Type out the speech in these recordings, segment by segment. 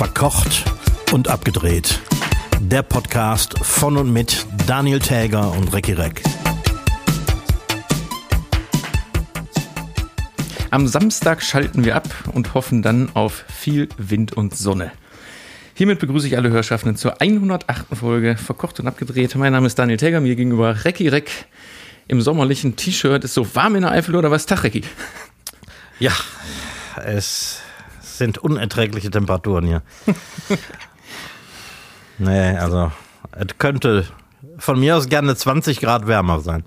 Verkocht und abgedreht. Der Podcast von und mit Daniel Täger und Recki Reck. Am Samstag schalten wir ab und hoffen dann auf viel Wind und Sonne. Hiermit begrüße ich alle Hörschaffenden zur 108. Folge Verkocht und abgedreht. Mein Name ist Daniel Täger, mir gegenüber Recki Reck im sommerlichen T-Shirt. Ist so warm in der Eifel oder was? Tag, Recki. Ja, es sind unerträgliche Temperaturen hier. nee, also es könnte von mir aus gerne 20 Grad wärmer sein.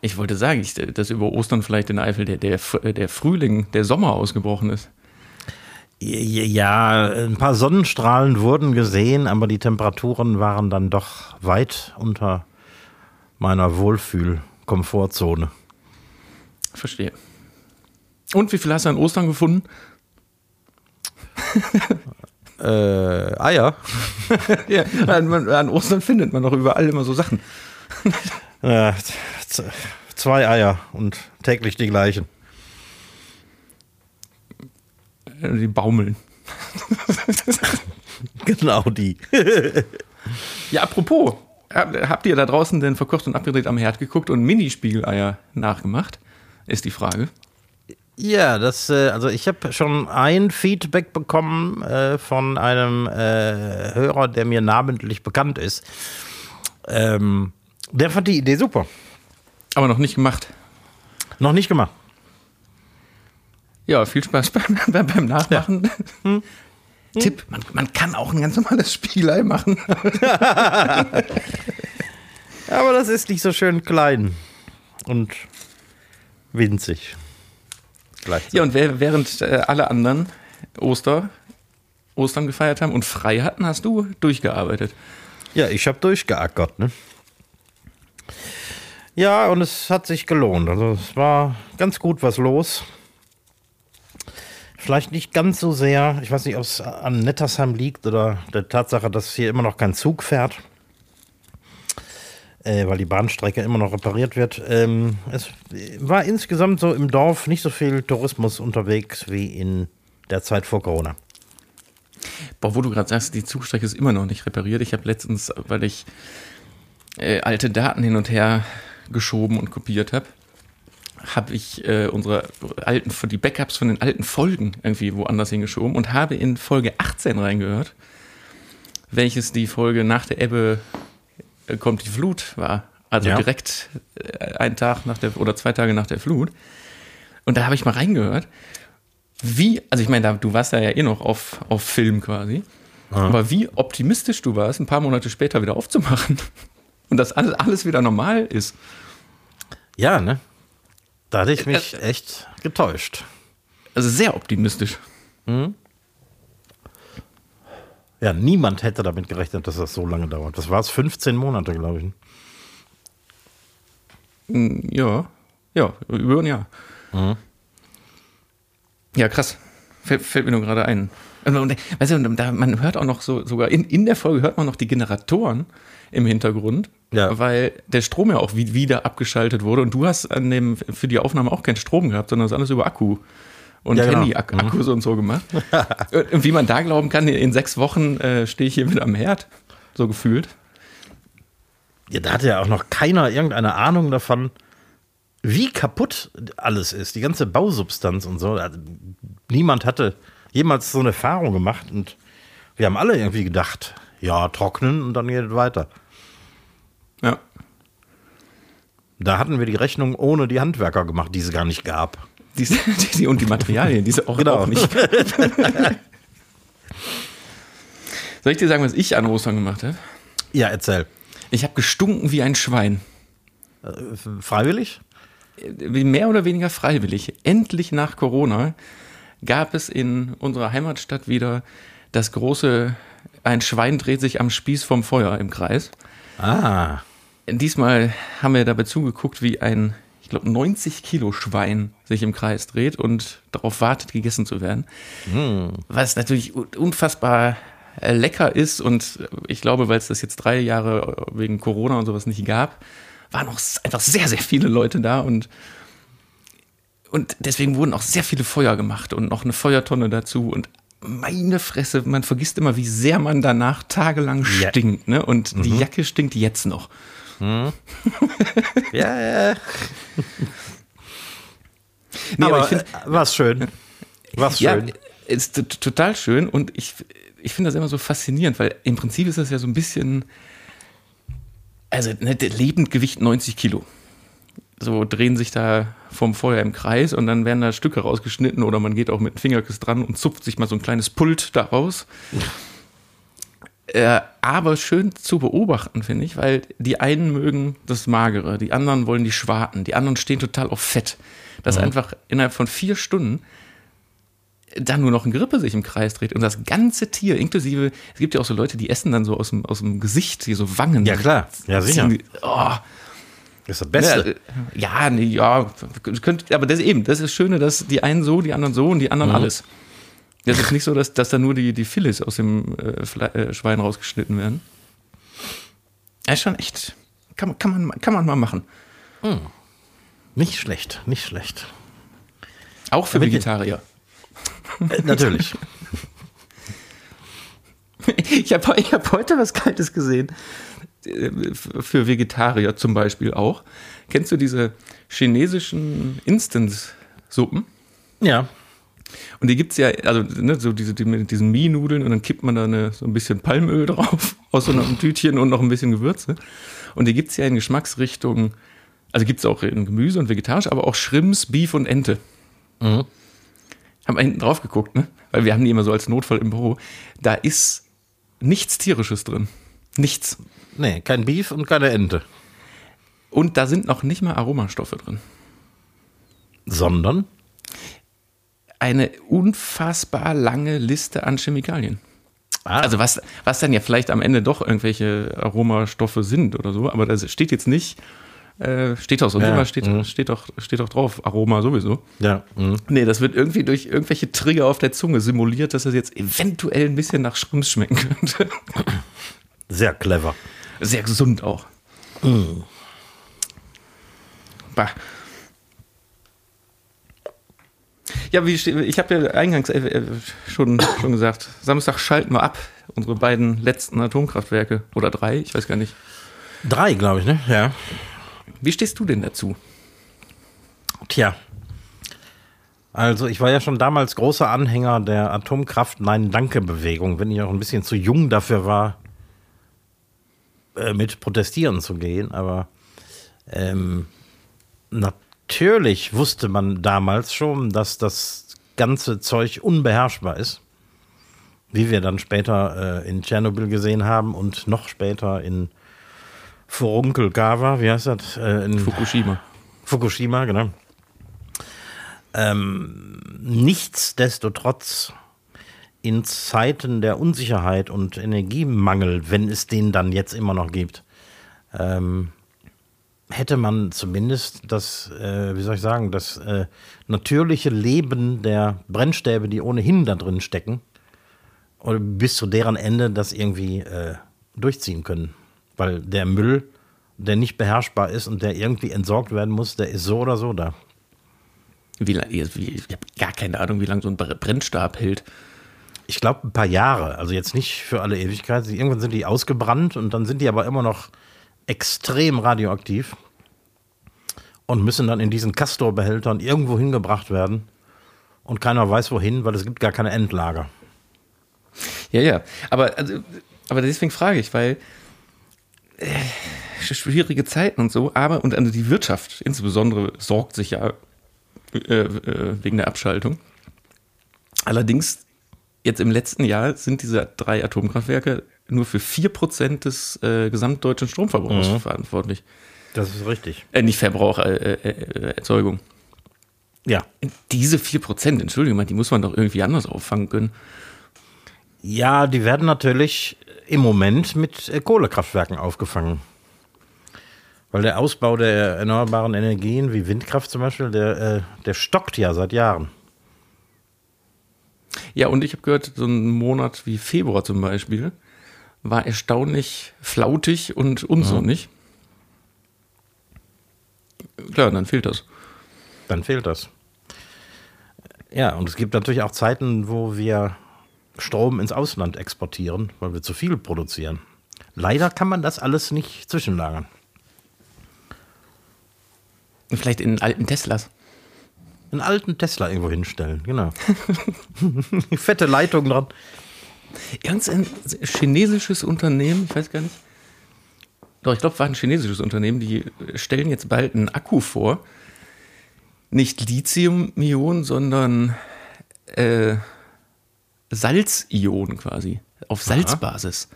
Ich wollte sagen, ich, dass über Ostern vielleicht in Eifel der, der, der Frühling, der Sommer ausgebrochen ist. Ja, ein paar Sonnenstrahlen wurden gesehen, aber die Temperaturen waren dann doch weit unter meiner Wohlfühl-Komfortzone. Verstehe. Und wie viel hast du an Ostern gefunden? äh, Eier. ja, an, an, Ostern findet man doch überall immer so Sachen. ja, zwei Eier und täglich die gleichen. Die baumeln. genau die. ja, apropos, habt ihr da draußen denn verkocht und abgedreht am Herd geguckt und Minispiegeleier nachgemacht? Ist die Frage. Ja, das, äh, also ich habe schon ein Feedback bekommen äh, von einem äh, Hörer, der mir namentlich bekannt ist. Ähm, der fand die Idee super. Aber noch nicht gemacht. Noch nicht gemacht. Ja, viel Spaß beim, beim, beim Nachmachen. Ja. Hm. Tipp, man, man kann auch ein ganz normales Spiegelei machen. Aber das ist nicht so schön klein und winzig. Ja, und während äh, alle anderen Oster, Ostern gefeiert haben und frei hatten, hast du durchgearbeitet. Ja, ich habe durchgeackert, ne? Ja, und es hat sich gelohnt. Also es war ganz gut was los. Vielleicht nicht ganz so sehr, ich weiß nicht, ob es an Nettersheim liegt oder der Tatsache, dass hier immer noch kein Zug fährt äh, weil die Bahnstrecke immer noch repariert wird. Ähm, es war insgesamt so im Dorf nicht so viel Tourismus unterwegs wie in der Zeit vor Corona. Boah, wo du gerade sagst, die Zugstrecke ist immer noch nicht repariert. Ich habe letztens, weil ich äh, alte Daten hin und her geschoben und kopiert habe, habe ich äh, unsere alten, die Backups von den alten Folgen irgendwie woanders hingeschoben und habe in Folge 18 reingehört, welches die Folge nach der Ebbe kommt die Flut war. Also ja. direkt äh, einen Tag nach der oder zwei Tage nach der Flut. Und da habe ich mal reingehört, wie, also ich meine, du warst ja, ja eh noch auf, auf Film quasi, ja. aber wie optimistisch du warst, ein paar Monate später wieder aufzumachen und dass alles, alles wieder normal ist. Ja, ne? Da hatte ich mich äh, echt getäuscht. Also sehr optimistisch. Mhm. Ja, niemand hätte damit gerechnet, dass das so lange dauert. Das war es 15 Monate, glaube ich. Hm, ja, ja, über ein Jahr. Mhm. Ja, krass. Fällt, fällt mir nur gerade ein. weißt du, man hört auch noch so, sogar in, in der Folge hört man noch die Generatoren im Hintergrund, ja. weil der Strom ja auch wieder abgeschaltet wurde und du hast an dem, für die Aufnahme auch keinen Strom gehabt, sondern das alles über Akku und ja, genau. Handy-Akkus mhm. und so gemacht. und wie man da glauben kann, in sechs Wochen äh, stehe ich hier wieder am Herd, so gefühlt. Ja, da hatte ja auch noch keiner irgendeine Ahnung davon, wie kaputt alles ist, die ganze Bausubstanz und so. Also, niemand hatte jemals so eine Erfahrung gemacht und wir haben alle irgendwie gedacht, ja, trocknen und dann geht es weiter. Ja. Da hatten wir die Rechnung ohne die Handwerker gemacht, die es gar nicht gab. Die, die, und die Materialien, die sie auch, genau. auch nicht. Soll ich dir sagen, was ich an Ostern gemacht habe? Ja, erzähl. Ich habe gestunken wie ein Schwein. Äh, freiwillig? Mehr oder weniger freiwillig. Endlich nach Corona gab es in unserer Heimatstadt wieder das große Ein Schwein dreht sich am Spieß vom Feuer im Kreis. Ah. Diesmal haben wir dabei zugeguckt, wie ein ich glaube, 90 Kilo Schwein sich im Kreis dreht und darauf wartet, gegessen zu werden. Mm. Was natürlich unfassbar lecker ist und ich glaube, weil es das jetzt drei Jahre wegen Corona und sowas nicht gab, waren auch einfach sehr, sehr viele Leute da und und deswegen wurden auch sehr viele Feuer gemacht und noch eine Feuertonne dazu und meine Fresse, man vergisst immer, wie sehr man danach tagelang Ja. stinkt. Ne? Und die Jacke stinkt jetzt noch. Ja, ja. Nee, aber ich find- äh, war's schön. War's Ja, schön. ist total schön und ich, ich finde das immer so faszinierend, weil im Prinzip ist das ja so ein bisschen, also ne, Lebendgewicht 90 Kilo. So drehen sich da vom Feuer im Kreis und dann werden da Stücke rausgeschnitten oder man geht auch mit dem Fingerkiss dran und zupft sich mal so ein kleines Pult da raus. Äh, aber schön zu beobachten, finde ich, weil die einen mögen das Magere, die anderen wollen die Schwarten, die anderen stehen total auf Fett. Dass einfach innerhalb von vier Stunden dann nur noch ein Gerippe sich im Kreis dreht und das ganze Tier, inklusive, es gibt ja auch so Leute, die essen dann so aus dem, aus dem Gesicht, hier so Wangen. Ja, klar. Ja, sicher. Oh, Das ist das Beste. ja, ja, nee, ja, könnt, aber das eben, das ist das Schöne, dass die einen so, die anderen so und die anderen alles. Das ist nicht so, dass, dass da nur die, die Filets aus dem äh, äh, Schwein rausgeschnitten werden. Das ist schon echt, kann, man- kann, man, kann man mal machen. Nicht schlecht, nicht schlecht. Auch für Vegetarier. Äh, natürlich. Ich habe ich hab heute was Kaltes gesehen. Äh, Für Vegetarier zum Beispiel auch. Kennst du diese chinesischen Instant-Suppen? Ja. Und die gibt's ja, also ne, so diese, die mit diesen Mie-Nudeln und dann kippt man da eine, so ein bisschen Palmöl drauf aus so einem Tütchen und noch ein bisschen Gewürze. Und die gibt's ja in Geschmacksrichtungen, also gibt's auch in Gemüse und vegetarisch, aber auch Shrimps, Beef und Ente. Haben wir hinten drauf geguckt, ne? Weil wir haben die immer so als Notfall im Büro. Da ist nichts Tierisches drin. Nichts. Nee, kein Beef und keine Ente. Und da sind noch nicht mal Aromastoffe drin. Sondern? Eine unfassbar lange Liste an Chemikalien. Ah, Also was, was dann ja vielleicht am Ende doch irgendwelche Aromastoffe sind oder so, aber da steht jetzt nicht, äh, steht auch so, Ja, steht, mhm. steht, doch, steht doch drauf, Aroma sowieso. ja. mhm. Nee, das wird irgendwie durch irgendwelche Trigger auf der Zunge simuliert, dass das jetzt eventuell ein bisschen nach Schrimps schmecken könnte. Sehr clever. Sehr gesund auch. Bah. Ja, wie ich habe ja eingangs äh, äh, schon, schon gesagt, Samstag schalten wir ab. Unsere beiden letzten Atomkraftwerke. Oder drei, ich weiß gar nicht. Drei, glaube ich, ne? Ja. Wie stehst du denn dazu? Tja. Also, ich war ja schon damals großer Anhänger der Atomkraft-Nein-Danke-Bewegung, wenn ich auch ein bisschen zu jung dafür war, äh, mit protestieren zu gehen. Aber ähm, natürlich wusste man damals schon, dass das ganze Zeug unbeherrschbar ist. Wie wir dann später äh, in Tschernobyl gesehen haben und noch später in Furunkel-Gawa, wie heißt das? Äh, in Fukushima. Fukushima, genau. Ähm, nichtsdestotrotz in Zeiten der Unsicherheit und Energiemangel, wenn es den dann jetzt immer noch gibt, ähm, hätte man zumindest das, äh, wie soll ich sagen, das äh, natürliche Leben der Brennstäbe, die ohnehin da drin stecken, oder bis zu deren Ende das irgendwie äh, durchziehen können. Weil der Müll, der nicht beherrschbar ist und der irgendwie entsorgt werden muss, der ist so oder so da. Wie, ich habe gar keine Ahnung, wie lange so ein Bre- Brennstab hält. Ich glaube, ein paar Jahre, also jetzt nicht für alle Ewigkeit. Irgendwann sind die ausgebrannt und dann sind die aber immer noch extrem radioaktiv und müssen dann in diesen Castor-Behältern irgendwo hingebracht werden. Und keiner weiß wohin, weil es gibt gar keine Endlager. Ja, ja. Aber, also, aber deswegen frage ich, weil äh, schwierige Zeiten und so, aber und also die Wirtschaft insbesondere sorgt sich ja äh, äh, wegen der Abschaltung. Allerdings, jetzt im letzten Jahr sind diese drei Atomkraftwerke nur für 4% des äh, gesamtdeutschen Stromverbrauchs verantwortlich. Das ist richtig. Äh, nicht Verbrauch, äh, äh, äh, Erzeugung. Ja. Diese 4%, Entschuldigung mal, die muss man doch irgendwie anders auffangen können. Ja, die werden natürlich im Moment mit äh, Kohlekraftwerken aufgefangen. Weil der Ausbau der erneuerbaren Energien, wie Windkraft zum Beispiel, der, äh, der stockt ja seit Jahren. Ja, und ich habe gehört, so ein Monat wie Februar zum Beispiel war erstaunlich flautig und unsonnig. Klar, dann fehlt das. Dann fehlt das. Ja, und es gibt natürlich auch Zeiten, wo wir Strom ins Ausland exportieren, weil wir zu viel produzieren. Leider kann man das alles nicht zwischenlagern. Vielleicht in alten Teslas. Einen alten Tesla irgendwo hinstellen, genau. Fette Leitung dran. Irgendein chinesisches Unternehmen, ich weiß gar nicht. Doch, ich glaube, war ein chinesisches Unternehmen, die stellen jetzt bald einen Akku vor. Nicht Lithium-Ionen, sondern äh, Salzionen quasi. Auf Salzbasis.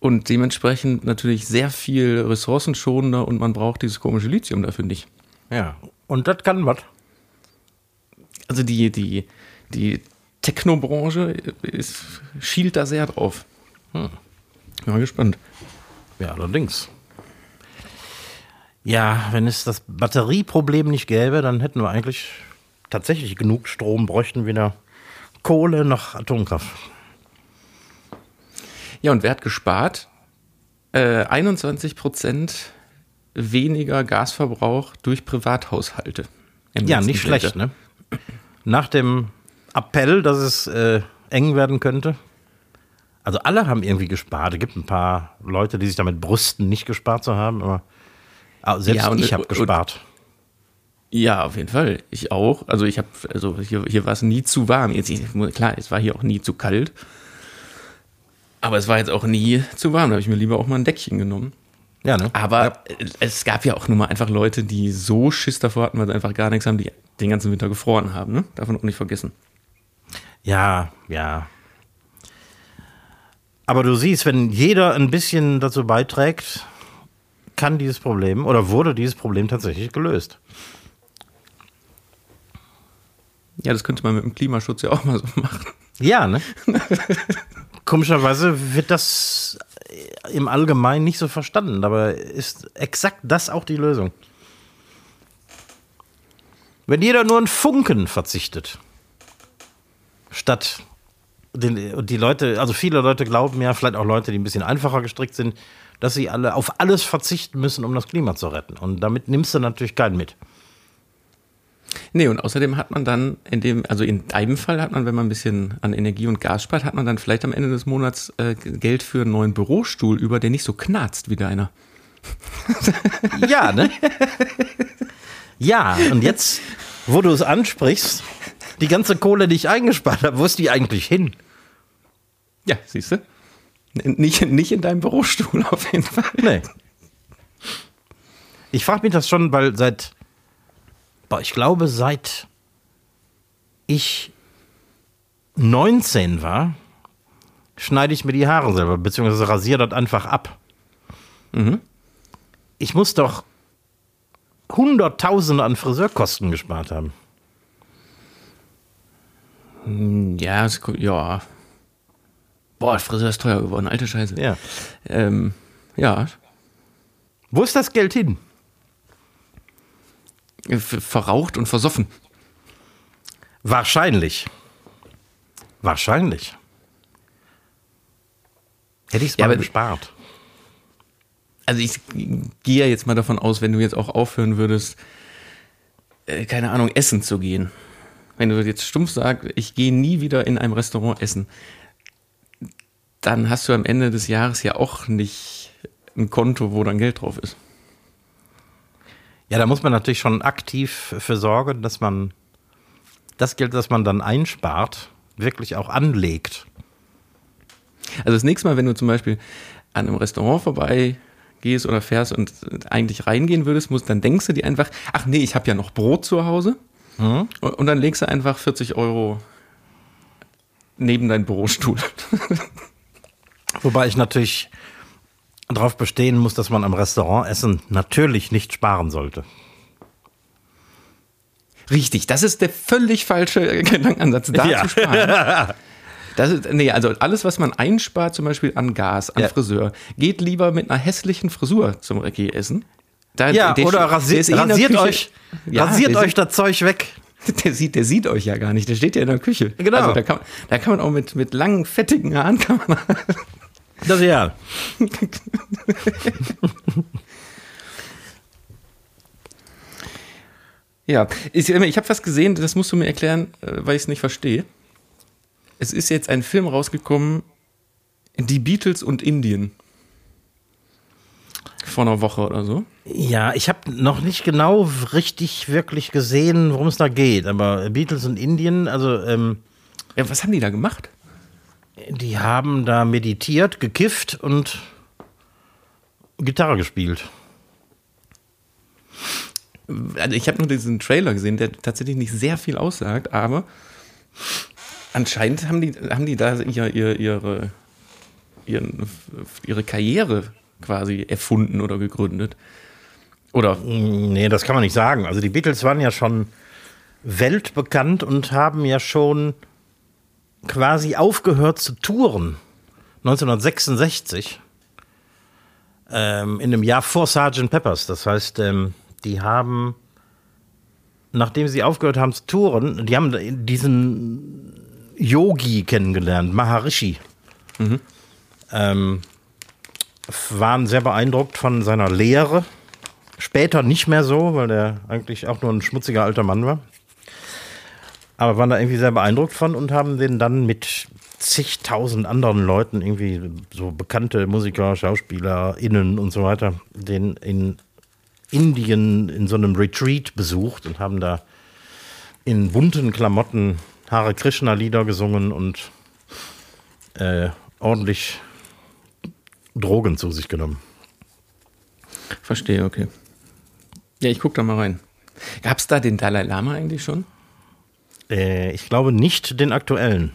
Und dementsprechend natürlich sehr viel ressourcenschonender und man braucht dieses komische Lithium dafür nicht. Ja, und das kann was. Also die, die, die Technobranche ist, schielt da sehr drauf. Hm. Bin mal gespannt. Ja, allerdings. Ja, wenn es das Batterieproblem nicht gäbe, dann hätten wir eigentlich tatsächlich genug Strom, bräuchten weder Kohle noch Atomkraft. Ja, und wer hat gespart? Äh, 21 Prozent weniger Gasverbrauch durch Privathaushalte. Ja, nicht schlecht, ne? Nach dem Appell, dass es äh, eng werden könnte. Also alle haben irgendwie gespart. Es gibt ein paar Leute, die sich damit brüsten, nicht gespart zu haben, aber selbst ja, und, ich habe gespart. Und, ja, auf jeden Fall. Ich auch. Also ich habe, also hier, hier war es nie zu warm. Jetzt, klar, es war hier auch nie zu kalt. Aber es war jetzt auch nie zu warm. Da habe ich mir lieber auch mal ein Deckchen genommen. Ja, ne? Aber ja. es gab ja auch nur mal einfach Leute, die so Schiss davor hatten, weil sie einfach gar nichts haben, die den ganzen Winter gefroren haben. Ne? Darf man auch nicht vergessen. Ja, ja. Aber du siehst, wenn jeder ein bisschen dazu beiträgt, kann dieses Problem oder wurde dieses Problem tatsächlich gelöst. Ja, das könnte man mit dem Klimaschutz ja auch mal so machen. Ja, ne? Komischerweise wird das im Allgemeinen nicht so verstanden, aber ist exakt das auch die Lösung. Wenn jeder nur einen Funken verzichtet, statt den, die Leute, also viele Leute glauben ja, vielleicht auch Leute, die ein bisschen einfacher gestrickt sind, dass sie alle auf alles verzichten müssen, um das Klima zu retten. Und damit nimmst du natürlich keinen mit. Nee, und außerdem hat man dann in dem, also in deinem Fall hat man, wenn man ein bisschen an Energie und Gas spart, hat man dann vielleicht am Ende des Monats äh, Geld für einen neuen Bürostuhl über, der nicht so knarzt wie deiner. Ja, ne? Ja, und jetzt, wo du es ansprichst, die ganze Kohle, die ich eingespart habe, wo ist die eigentlich hin? Ja, siehst du? Nicht, nicht in deinem Bürostuhl auf jeden Fall. Nee. Ich frage mich das schon, weil seit boah, ich glaube, seit ich 19 war, schneide ich mir die Haare selber, beziehungsweise rasiere das einfach ab. Mhm. Ich muss doch Hunderttausende an Friseurkosten gespart haben. Hm, ja, ja. Boah, Friseur ist teuer geworden, alte Scheiße. Ja. Ähm, ja. Wo ist das Geld hin? verraucht und versoffen. Wahrscheinlich. Wahrscheinlich. Hätte ich es mal ja, gespart. Also ich gehe ja jetzt mal davon aus, wenn du jetzt auch aufhören würdest, äh, keine Ahnung, essen zu gehen. Wenn du jetzt stumpf sagst, ich gehe nie wieder in einem Restaurant essen, dann hast du am Ende des Jahres ja auch nicht ein Konto, wo dann Geld drauf ist. Ja, da muss man natürlich schon aktiv für sorgen, dass man das Geld, das man dann einspart, wirklich auch anlegt. Also das nächste Mal, wenn du zum Beispiel an einem Restaurant vorbei gehst oder fährst und eigentlich reingehen würdest, musst, dann denkst du dir einfach, ach nee, ich habe ja noch Brot zu Hause. Mhm. Und dann legst du einfach 40 Euro neben deinen Bürostuhl. Wobei ich natürlich darauf bestehen muss, dass man am Restaurantessen natürlich nicht sparen sollte. Richtig, das ist der völlig falsche Gedankenansatz, da ja. zu sparen. Das ist, nee, also alles, was man einspart, zum Beispiel an Gas, an ja. Friseur, geht lieber mit einer hässlichen Frisur zum Recce essen. Da, ja, der, oder rasiert, eh rasiert euch, ja, rasiert euch das Zeug weg. Der sieht, der sieht euch ja gar nicht, der steht ja in der Küche. Genau. Also da kann, da kann man auch mit, mit langen, fettigen Haaren kann man das ja. ja, ich, ich habe was gesehen, das musst du mir erklären, äh, weil ich es nicht verstehe. es ist jetzt ein Film rausgekommen, Die Beatles und Indien. Vor einer Woche oder so. Ja, ich habe noch nicht genau richtig wirklich gesehen, worum es da geht. Aber Beatles und Indien, also ähm, Ja, was haben die da gemacht? die haben da meditiert, gekifft und Gitarre gespielt. Also ich habe nur diesen Trailer gesehen, der tatsächlich nicht sehr viel aussagt, aber anscheinend haben die, haben die da ihr, ihr, ihre, ihren, ihre Karriere quasi erfunden oder gegründet. Oder Nee, das kann man nicht sagen. Also die Beatles waren ja schon weltbekannt und haben ja schon quasi aufgehört zu touren. 1966. Ähm, in dem Jahr vor Sgt. Peppers. Das heißt, ähm, die haben, nachdem sie aufgehört haben zu touren, die haben diesen Yogi kennengelernt, Maharishi. Ähm, waren sehr beeindruckt von seiner Lehre. Später nicht mehr so, weil der eigentlich auch nur ein schmutziger alter Mann war. Aber waren da irgendwie sehr beeindruckt von und haben den dann mit zigtausend anderen Leuten, irgendwie so bekannte Musiker, SchauspielerInnen und so weiter, den in Indien in so einem Retreat besucht und haben da in bunten Klamotten Hare Krishna-Lieder gesungen und äh, ordentlich Drogen zu sich genommen. verstehe, okay. Ja, ich gucke da mal rein. Gab es da den Dalai Lama eigentlich schon? Äh, ich glaube nicht den aktuellen.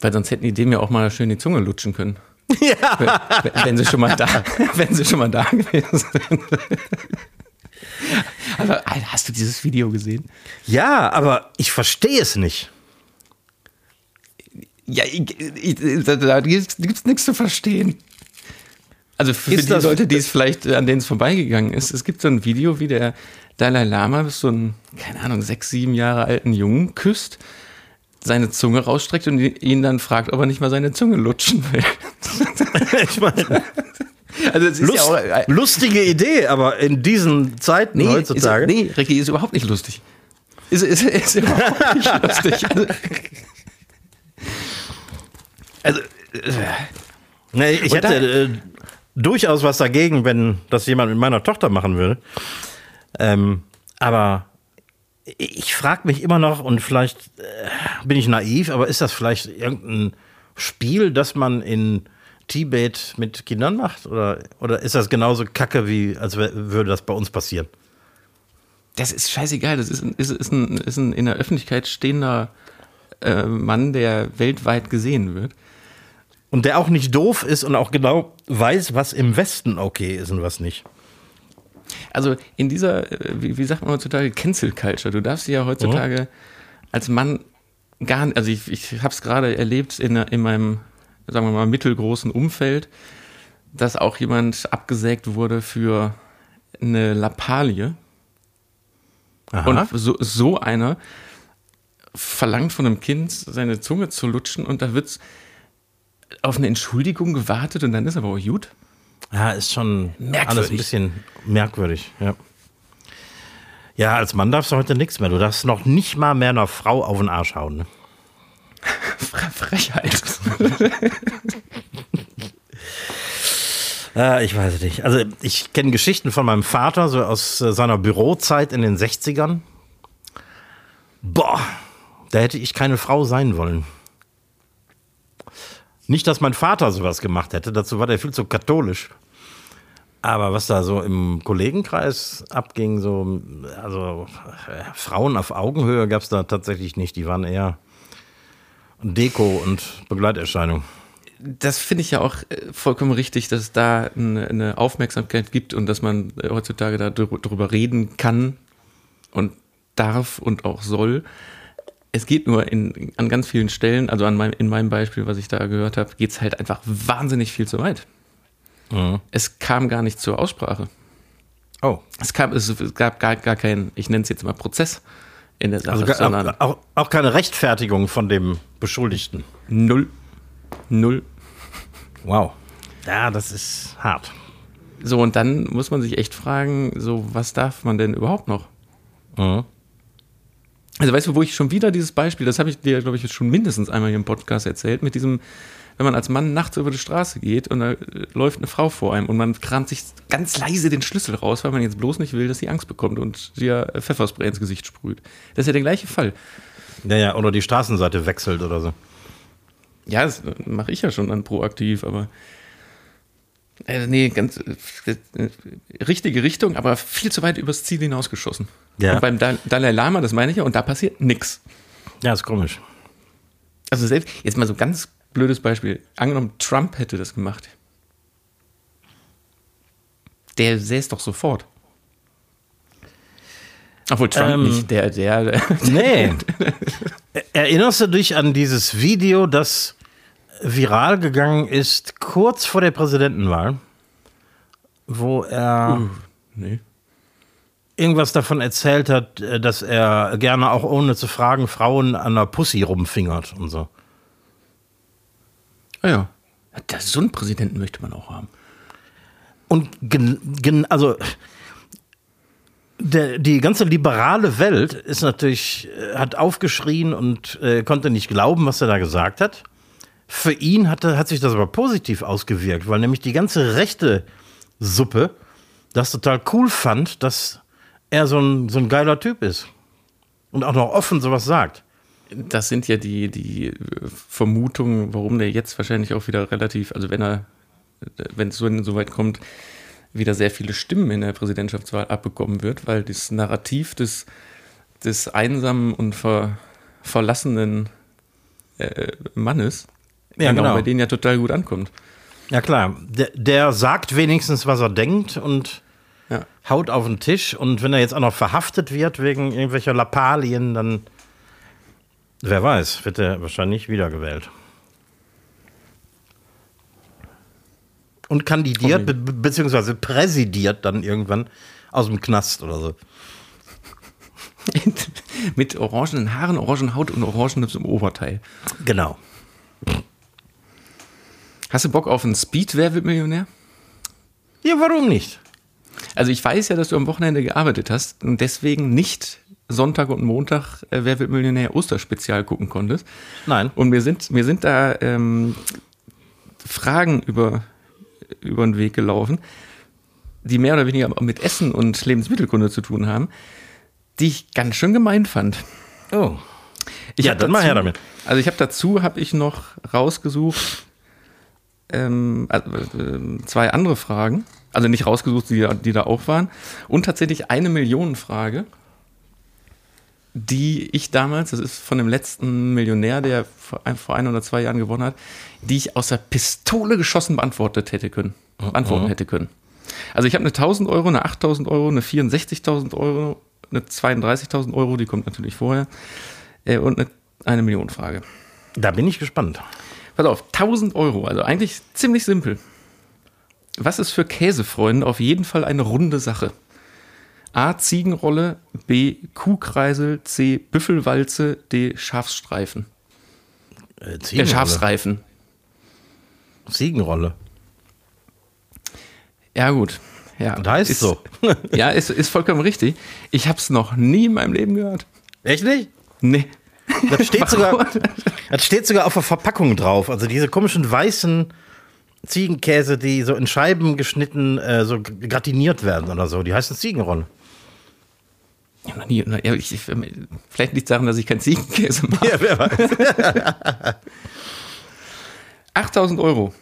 Weil sonst hätten die dem ja auch mal schön die Zunge lutschen können. Ja. Wenn, wenn sie schon mal da, wenn sie schon mal da gewesen sind. Aber Alter, hast du dieses Video gesehen? Ja, aber ich verstehe es nicht. Ja, ich, ich, da, gibt es nichts zu verstehen. Also für Ist die das- Leute, die es vielleicht, an denen es vorbeigegangen ist, es gibt so ein Video, wie der Dalai Lama so einen, keine Ahnung, sechs, sieben Jahre alten Jungen küsst, seine Zunge rausstreckt und ihn dann fragt, ob er nicht mal seine Zunge lutschen will. ich meine, Also es ist Lust, ja auch, äh, lustige Idee, aber in diesen Zeiten nee, heutzutage. Ist, nee, Ricky ist überhaupt nicht lustig. Ist, ist, ist überhaupt nicht lustig. Also, also äh, ich hätte äh, durchaus was dagegen, wenn das jemand mit meiner Tochter machen würde. Ähm, aber ich frage mich immer noch, und vielleicht äh, bin ich naiv, aber ist das vielleicht irgendein Spiel, das man in Tibet mit Kindern macht? Oder, oder ist das genauso kacke, wie als würde das bei uns passieren? Das ist scheißegal. Das ist ein, ist, ist ein, ist ein in der Öffentlichkeit stehender äh, Mann, der weltweit gesehen wird. Und der auch nicht doof ist und auch genau weiß, was im Westen okay ist und was nicht. Also in dieser, äh, wie, wie sagt man heutzutage, Cancel Culture. Du darfst ja heutzutage als Mann gar nicht, also ich, ich habe es gerade erlebt in, in meinem, sagen wir mal, mittelgroßen Umfeld, dass auch jemand abgesägt wurde für eine Lappalie. Aha. Und so, so einer verlangt von einem Kind, seine Zunge zu lutschen und da wird auf eine Entschuldigung gewartet und dann ist aber auch gut. Ja, ist schon Merkwürdig. alles ein bisschen merkwürdig, ja. Ja, als Mann darfst du heute nichts mehr. Du darfst noch nicht mal mehr einer Frau auf den Arsch hauen. Ne? Fre- Frechheit. Ja, ich weiß es nicht. Also ich kenne Geschichten von meinem Vater, so aus äh, seiner Bürozeit in den 60ern. Boah, da hätte ich keine Frau sein wollen. Nicht, dass mein Vater sowas gemacht hätte, dazu war der viel zu katholisch. Aber was da so im Kollegenkreis abging, so, also äh, Frauen auf Augenhöhe gab es da tatsächlich nicht. Die waren eher Deko und Begleiterscheinung. Das finde ich ja auch äh, vollkommen richtig, dass es da eine, eine Aufmerksamkeit gibt und dass man äh, heutzutage da drü- drüber reden kann und darf und auch soll. Es geht nur in, an ganz vielen Stellen, also an meinem, in meinem Beispiel, was ich da gehört habe, geht es halt einfach wahnsinnig viel zu weit. Es kam gar nicht zur Aussprache. Oh. Es, kam, es, es gab gar, gar keinen, ich nenne es jetzt mal Prozess in der Sache, Also ga- sondern auch, auch, auch keine Rechtfertigung von dem Beschuldigten. null, null. Wow. Ja, das ist hart. So, und dann muss man sich echt fragen, so, was darf man denn überhaupt noch? Mhm. Also weißt du, wo ich schon wieder dieses Beispiel, das habe ich dir, glaube ich, jetzt schon mindestens einmal hier im Podcast erzählt, mit diesem, wenn man als Mann nachts über die Straße geht und da äh, läuft eine Frau vor einem und man kramt sich ganz leise den Schlüssel raus, weil man jetzt bloß nicht will, dass sie Angst bekommt und dir Pfefferspray ins Gesicht sprüht. Das ist ja der gleiche Fall. Ja, ja, oder die Straßenseite wechselt oder so. Ja, das mache ich ja schon dann proaktiv, aber äh, nee, ganz äh, richtige Richtung, aber viel zu weit übers Ziel hinausgeschossen. Ja. Und beim Dal- Dalai Lama, das meine ich ja, und da passiert nichts. Ja, ist komisch. Also selbst, jetzt mal so ganz blödes Beispiel. Angenommen, Trump hätte das gemacht. Der säß doch sofort. Obwohl Trump Ähm, nicht, der, der, der Nee. Erinnerst du dich an dieses Video, das viral gegangen ist, kurz vor der Präsidentenwahl, wo er nee. irgendwas davon erzählt hat, äh, dass er gerne auch ohne zu fragen Frauen an der Pussy rumfingert und so. Ah ja. Das, so einen Präsidenten möchte man auch haben. Und gen, gen, also der, die ganze liberale Welt ist natürlich, äh, hat aufgeschrien und äh, konnte nicht glauben, was er da gesagt hat. Für ihn hatte, hat sich das aber positiv ausgewirkt, weil nämlich die ganze rechte Suppe das total cool fand, dass er so ein, so ein geiler Typ ist. Und auch noch offen sowas sagt. Das sind ja die, die Vermutungen, warum der jetzt wahrscheinlich auch wieder relativ, also wenn er, wenn es so, so weit kommt, wieder sehr viele Stimmen in der Präsidentschaftswahl abbekommen wird, weil das Narrativ des, des einsamen und ver, verlassenen äh, Mannes Ja, genau. bei denen ja total gut ankommt. Ja klar, der, der sagt wenigstens, was er denkt und Ja. haut auf den Tisch. Und wenn er jetzt auch noch verhaftet wird wegen irgendwelcher Lappalien, dann, wer weiß, wird er wahrscheinlich wiedergewählt. Und kandidiert, be- beziehungsweise präsidiert dann irgendwann aus dem Knast oder so. Mit orangenen Haaren, orangen Haut und orangenem Oberteil. Genau. Hast du Bock auf einen Speed Wer wird Millionär? Ja, warum nicht? Also ich weiß ja, dass du am Wochenende gearbeitet hast und deswegen nicht Sonntag und Montag äh, Wer wird Millionär Osterspezial gucken konntest. Nein. Und mir sind, mir sind da ähm, Fragen über, über den Weg gelaufen, die mehr oder weniger mit Essen und Lebensmittelkunde zu tun haben, die ich ganz schön gemein fand. Oh. Ich Ja, dann mal her damit. Also ich habe dazu habe ich noch rausgesucht ähm, also, äh, zwei andere Fragen, also nicht rausgesucht, die, die da auch waren, und tatsächlich eine Millionenfrage, die ich damals, das ist von dem letzten Millionär, der vor ein, vor ein oder zwei Jahren gewonnen hat, die ich aus der Pistole geschossen beantwortet hätte können, beantworten hätte können. Also ich habe eine 1000 Euro, eine 8000 Euro, eine 64.000 Euro, eine 32.000 Euro, die kommt natürlich vorher, äh, und eine, eine Millionenfrage. Da bin ich gespannt. Pass auf, 1000 Euro, also eigentlich ziemlich simpel. Was ist für Käsefreunde auf jeden Fall eine runde Sache? A. Ziegenrolle, B. Kuhkreisel, C. Büffelwalze, D. Schafsstreifen. Äh, Der Ziegenrolle. Schafsreifen. Ziegenrolle. Ja, gut. Ja, Und heißt ist, so. ja, ist, ist vollkommen richtig. Ich habe es noch nie in meinem Leben gehört. Echt nicht? Nee. Das steht, sogar, das steht sogar auf der Verpackung drauf. Also diese komischen weißen Ziegenkäse, die so in Scheiben geschnitten, äh, so gratiniert werden oder so. Die heißen Ziegenrolle. Ich hab noch nie, ja, ich, ich, vielleicht liegt es daran, dass ich keinen Ziegenkäse mache. Ja, wer weiß. 8000 Euro.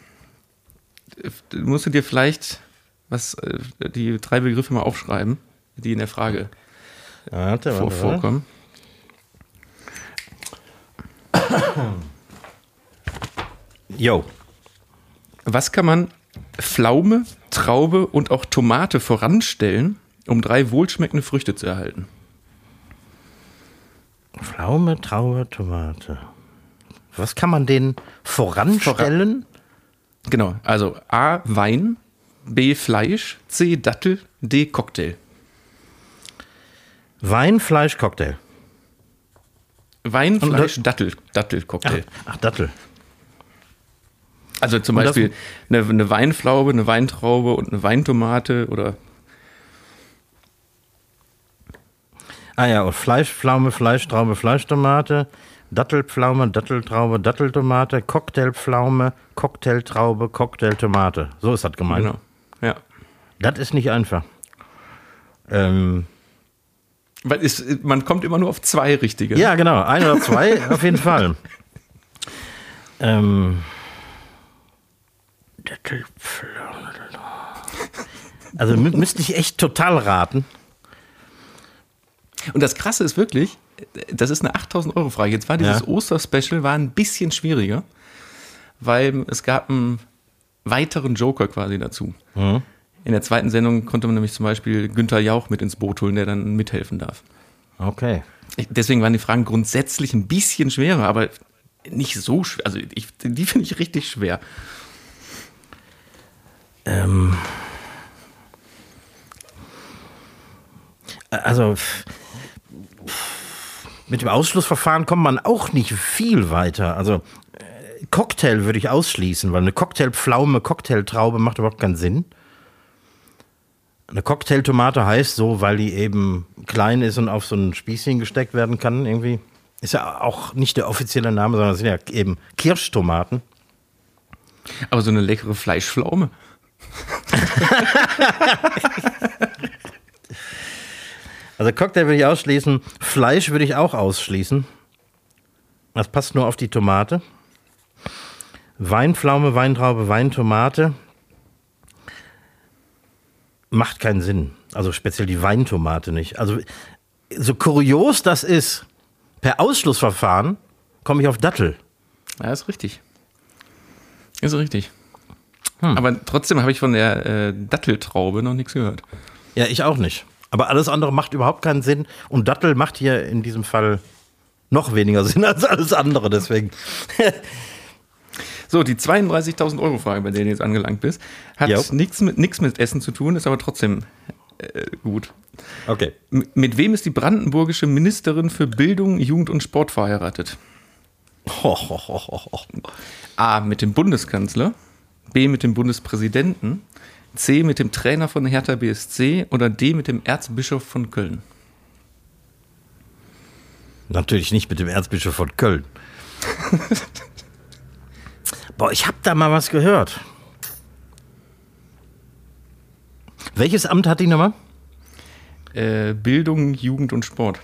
Musst du dir vielleicht was, äh, die drei Begriffe mal aufschreiben, die in der Frage Warte, vor, warte, warte. Jo. Was kann man Pflaume, Traube und auch Tomate voranstellen, um drei wohlschmeckende Früchte zu erhalten? Pflaume, Traube, Tomate. Was kann man denen voranstellen? Genau, also A, Wein, B, Fleisch, C, Dattel, D, Cocktail. Wein, Fleisch, Cocktail. Wein, Und Fleisch, Dattel, Dattel, Cocktail. Ach, Dattel. Also zum Und Beispiel eine, eine Weinflaube, eine Weintraube und eine Weintomate oder Ah ja, und Fleischpflaume, Fleischtraube, Fleischtomate, Dattelpflaume, Datteltraube, Datteltomate, Cocktailpflaume, Cocktailtraube, Cocktailtomate. So ist das gemeint. Genau. Ja. Das ist nicht einfach. Ähm, Weil es, man kommt immer nur auf zwei richtige. ja, genau. Ein oder zwei auf jeden Fall. Ähm. Also mü müsste ich echt total raten. Und das Krasse ist wirklich, das ist eine 8000 Euro Frage. Jetzt war dieses Ja. Osterspecial war ein bisschen schwieriger, weil es gab einen weiteren Joker quasi dazu. Mhm. In der zweiten Sendung konnte man nämlich zum Beispiel Günther Jauch mit ins Boot holen, der dann mithelfen darf. Okay. Deswegen waren die Fragen grundsätzlich ein bisschen schwerer, aber nicht so schwer. Also ich, die finde ich richtig schwer. Ähm, also mit dem Ausschlussverfahren kommt man auch nicht viel weiter. Also äh, Cocktail würde ich ausschließen, weil eine Cocktailpflaume, Cocktailtraube macht überhaupt keinen Sinn. Eine Cocktailtomate heißt so, weil die eben klein ist und auf so ein Spießchen gesteckt werden kann, irgendwie. Ist ja auch nicht der offizielle Name, sondern es sind ja eben Kirschtomaten. Aber so eine leckere Fleischpflaume. Also Cocktail würde ich ausschließen. Fleisch würde ich auch ausschließen. Das passt nur auf die Tomate. Weinpflaume, Weintraube, Weintomate. Macht keinen Sinn. Also speziell die Weintomate nicht. Also so kurios das ist, per Ausschlussverfahren komme ich auf Dattel. Ja, ist richtig. Ist richtig. Aber trotzdem habe ich von der äh, Datteltraube noch nichts gehört. Ja, ich auch nicht. Aber alles andere macht überhaupt keinen Sinn. Und Dattel macht hier in diesem Fall noch weniger Sinn als alles andere. Deswegen. So, die 32.000 Euro Frage, bei der du jetzt angelangt bist, hat nichts mit, nix mit Essen zu tun, ist aber trotzdem äh, gut. Okay. M mit wem ist die brandenburgische Ministerin für Bildung, Jugend und Sport verheiratet? Ho, ho, ho. A. Mit dem Bundeskanzler, B. Mit dem Bundespräsidenten, C. Mit dem Trainer von Hertha BSC oder D. Mit dem Erzbischof von Köln. Natürlich nicht mit dem Erzbischof von Köln. Boah, ich habe da mal was gehört. Welches Amt hat die nochmal? Äh, Bildung, Jugend und Sport.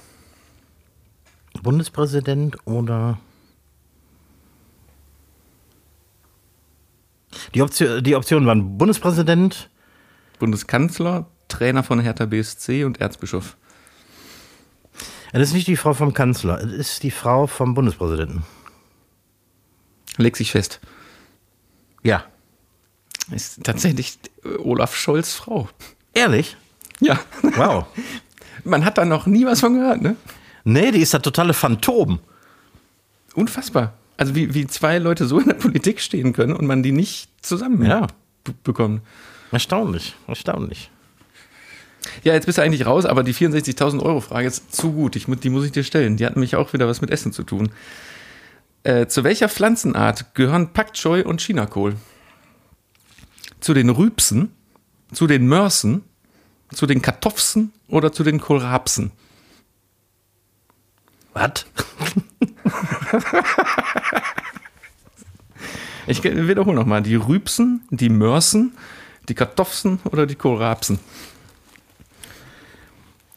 Bundespräsident oder. Die, Option, die Optionen waren Bundespräsident. Bundeskanzler, Trainer von Hertha BSC und Erzbischof. Das ist nicht die Frau vom Kanzler, es ist die Frau vom Bundespräsidenten. Leg sich fest. Ja. Ist tatsächlich äh, Olaf Scholz Frau. Ehrlich? Ja. Wow. Man hat da noch nie was von gehört, ne? nee, die ist das totale Phantom. Unfassbar. Also wie, wie zwei Leute so in der Politik stehen können und man die nicht zusammen Ja. bekommt. Erstaunlich, erstaunlich. Ja, jetzt bist du eigentlich raus, aber die 64.000 Euro Frage ist zu gut. Ich, die muss ich dir stellen. Die hat nämlich auch wieder was mit Essen zu tun. Äh, zu welcher Pflanzenart gehören Pak Choi und Chinakohl? Zu den Rübsen, zu den Mörsen, zu den Kartoffeln oder zu den Kohlrapsen? Was? Ich wiederhole nochmal. Die Rübsen, die Mörsen, die Kartoffeln oder die Kohlrapsen?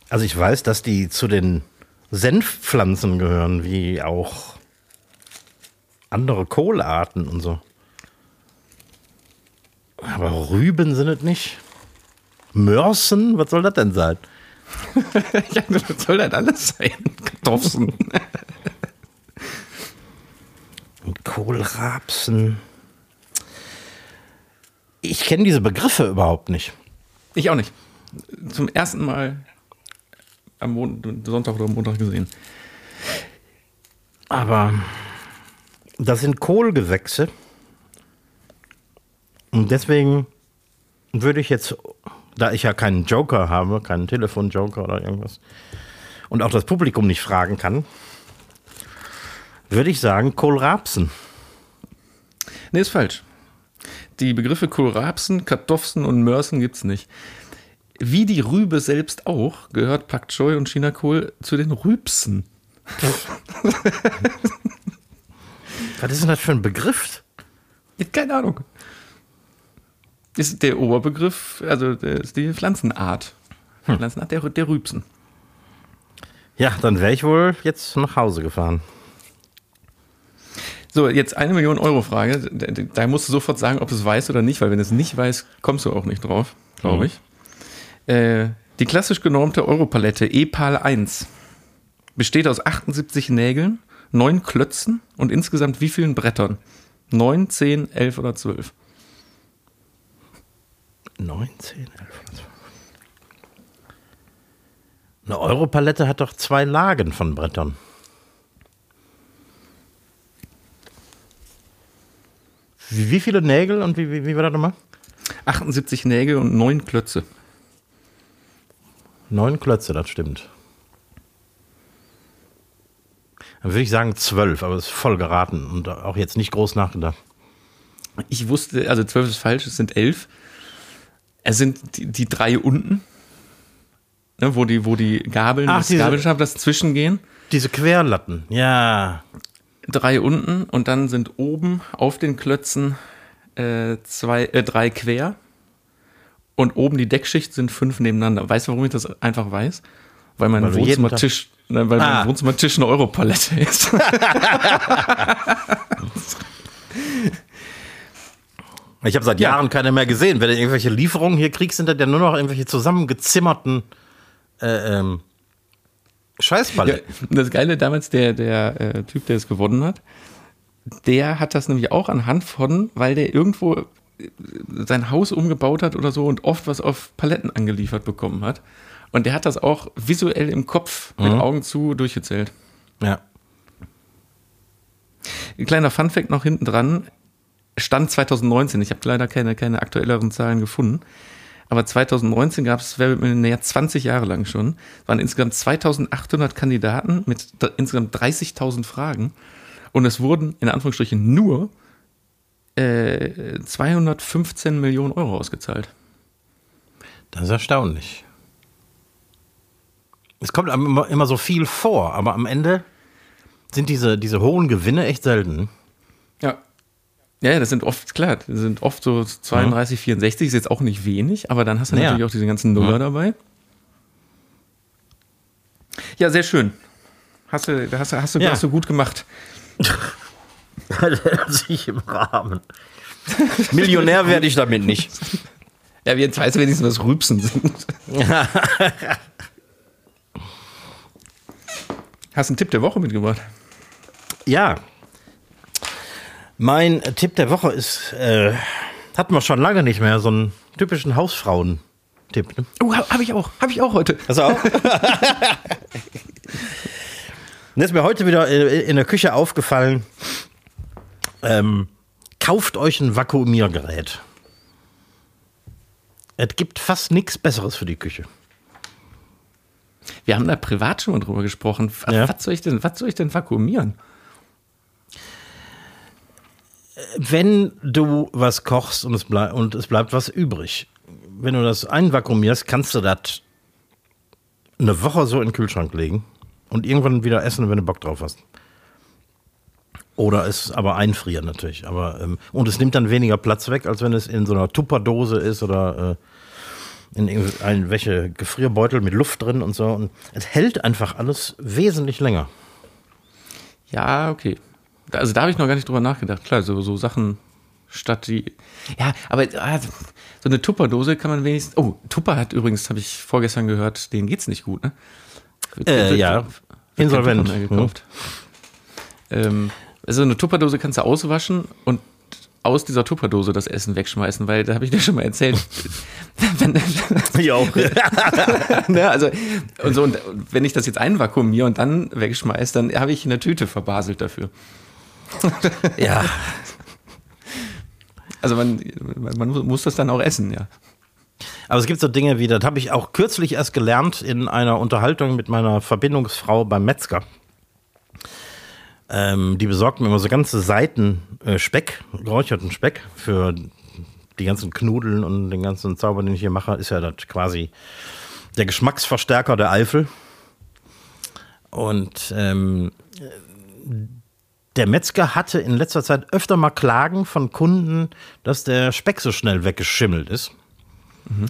Also ich weiß, dass die zu den Senfpflanzen gehören, wie auch andere Kohlarten und so. Aber Rüben sind es nicht. Mörsen? Was soll das denn sein? ja, was soll das alles sein? Kartoffeln. Und Kohlrapsen. Ich kenne diese Begriffe überhaupt nicht. Ich auch nicht. Zum ersten Mal am Mon Sonntag oder Montag gesehen. Aber das sind Kohlgewächse. Und deswegen würde ich jetzt, da ich ja keinen Joker habe, keinen Telefonjoker oder irgendwas, und auch das Publikum nicht fragen kann, würde ich sagen Kohlrapsen. Nee, ist falsch. Die Begriffe Kohlrapsen, Kartoffeln und Mörsen gibt es nicht. Wie die Rübe selbst auch, gehört Pak Choi und Chinakohl zu den Rübsen. Was ist denn das für ein Begriff? Keine Ahnung. Ist der Oberbegriff, also ist die Pflanzenart. Hm. Pflanzenart der, der Rübsen. Ja, dann wäre ich wohl jetzt nach Hause gefahren. So, jetzt eine Million Euro Frage. Da musst du sofort sagen, ob du es weißt oder nicht, weil wenn du es nicht weißt, kommst du auch nicht drauf, glaube ich. Mhm. Äh, die klassisch genormte Europalette EPAL 1 besteht aus 78 Nägeln, 9 Klötzen und insgesamt wie vielen Brettern? 9, 10, 11 oder 12? 9, 10, 11 oder 12. Eine Europalette hat doch zwei Lagen von Brettern. Wie, viele Nägel und wie, wie, wie war das nochmal? 78 Nägel und 9 Klötze. 9 Klötze, das stimmt. Dann würde ich sagen 12, aber es ist voll geraten und auch jetzt nicht groß nachgedacht. Ich wusste, also 12 ist falsch, es sind 11. Es sind die, die drei unten, ne, wo, die, wo die Gabeln, Ach, das diese- Gabelstab, das zwischengehen. Diese Querlatten, ja. Drei unten und dann sind oben auf den Klötzen äh, zwei, äh, drei quer. Und oben die Deckschicht sind fünf nebeneinander. Weißt du, warum ich das einfach weiß? Weil mein Wohnzimmertisch, ne, weil Ah. mein Wohnzimmertisch eine Europalette ist. Ich habe seit Ja. Jahren keine mehr gesehen. Wenn du irgendwelche Lieferungen hier kriegst, sind das ja nur noch irgendwelche zusammengezimmerten äh, ähm, Ja, Scheißballe. und das Geile damals, der, der äh, Typ, der es gewonnen hat, der hat das nämlich auch anhand von, weil der irgendwo äh, sein Haus umgebaut hat oder so und oft was auf Paletten angeliefert bekommen hat. Und der hat das auch visuell im Kopf mit Augen zu durchgezählt. Ja. Ein kleiner Funfact noch hinten dran. Stand 2019. Ich habe leider keine, keine aktuelleren Zahlen gefunden. Aber 2019 gab es Wer wird Millionär 20 Jahre lang schon. Es waren insgesamt 2800 Kandidaten mit insgesamt 30.000 Fragen. Und es wurden in Anführungsstrichen nur äh, 215 Millionen Euro ausgezahlt. Das ist erstaunlich. Es kommt immer, immer so viel vor, aber am Ende sind diese, diese hohen Gewinne echt selten. Ja. Ja, das sind oft, klar, das sind oft so 32, 64, ist jetzt auch nicht wenig, aber dann hast du Ja. natürlich auch diese ganzen Nuller dabei. Ja, sehr schön. Hast du, hast, du- hast, du, Ja. hast du gut gemacht. sich im Rahmen. Millionär werde ich damit nicht. Ja, jetzt weißt du wenigstens, was Rübsen sind. Hast einen Tipp der Woche mitgebracht? Ja. Mein Tipp der Woche ist, äh, hatten wir schon lange nicht mehr, so einen typischen Hausfrauen-Tipp. Ne? Oh, habe hab ich auch. Habe ich auch heute. Pass auf. Und ist mir heute wieder in, in der Küche aufgefallen, ähm, kauft euch ein Vakuumiergerät. Es gibt fast nichts Besseres für die Küche. Wir haben da privat schon mal drüber gesprochen. Was, Ja. was, soll, ich denn, was soll ich denn vakuumieren? Wenn du was kochst und es, bleib, und es bleibt was übrig, wenn du das einvakuumierst, kannst du das eine Woche so in den Kühlschrank legen und irgendwann wieder essen, wenn du Bock drauf hast. Oder es aber einfrieren natürlich. Aber, ähm, und es nimmt dann weniger Platz weg, als wenn es in so einer Tupperdose ist oder äh, in irgendwelche Gefrierbeutel mit Luft drin und so. Und es hält einfach alles wesentlich länger. Ja, okay. Also da habe ich noch gar nicht drüber nachgedacht. Klar, so, so Sachen statt die. Ja, aber ah, so eine Tupperdose kann man wenigstens. Oh, Tupper hat übrigens, habe ich vorgestern gehört, denen geht's nicht gut, ne? Äh, ja. Wird Insolvent. Gekauft. Ähm, also eine Tupperdose kannst du auswaschen und aus dieser Tupperdose das Essen wegschmeißen, weil da habe ich dir schon mal erzählt. wenn, Ich auch. ne, also und so und wenn ich das jetzt einvakuumiere und dann wegschmeiße, dann habe ich eine Tüte verbaselt dafür. ja. Also man, man muss das dann auch essen, ja. Aber es gibt so Dinge wie, das habe ich auch kürzlich erst gelernt in einer Unterhaltung mit meiner Verbindungsfrau beim Metzger. Ähm, die besorgt mir immer so ganze Seiten äh, Speck, geräucherten Speck für die ganzen Knudeln und den ganzen Zauber, den ich hier mache, ist ja das quasi der Geschmacksverstärker der Eifel. Und ähm, der Metzger hatte in letzter Zeit öfter mal Klagen von Kunden, dass der Speck so schnell weggeschimmelt ist. Mhm.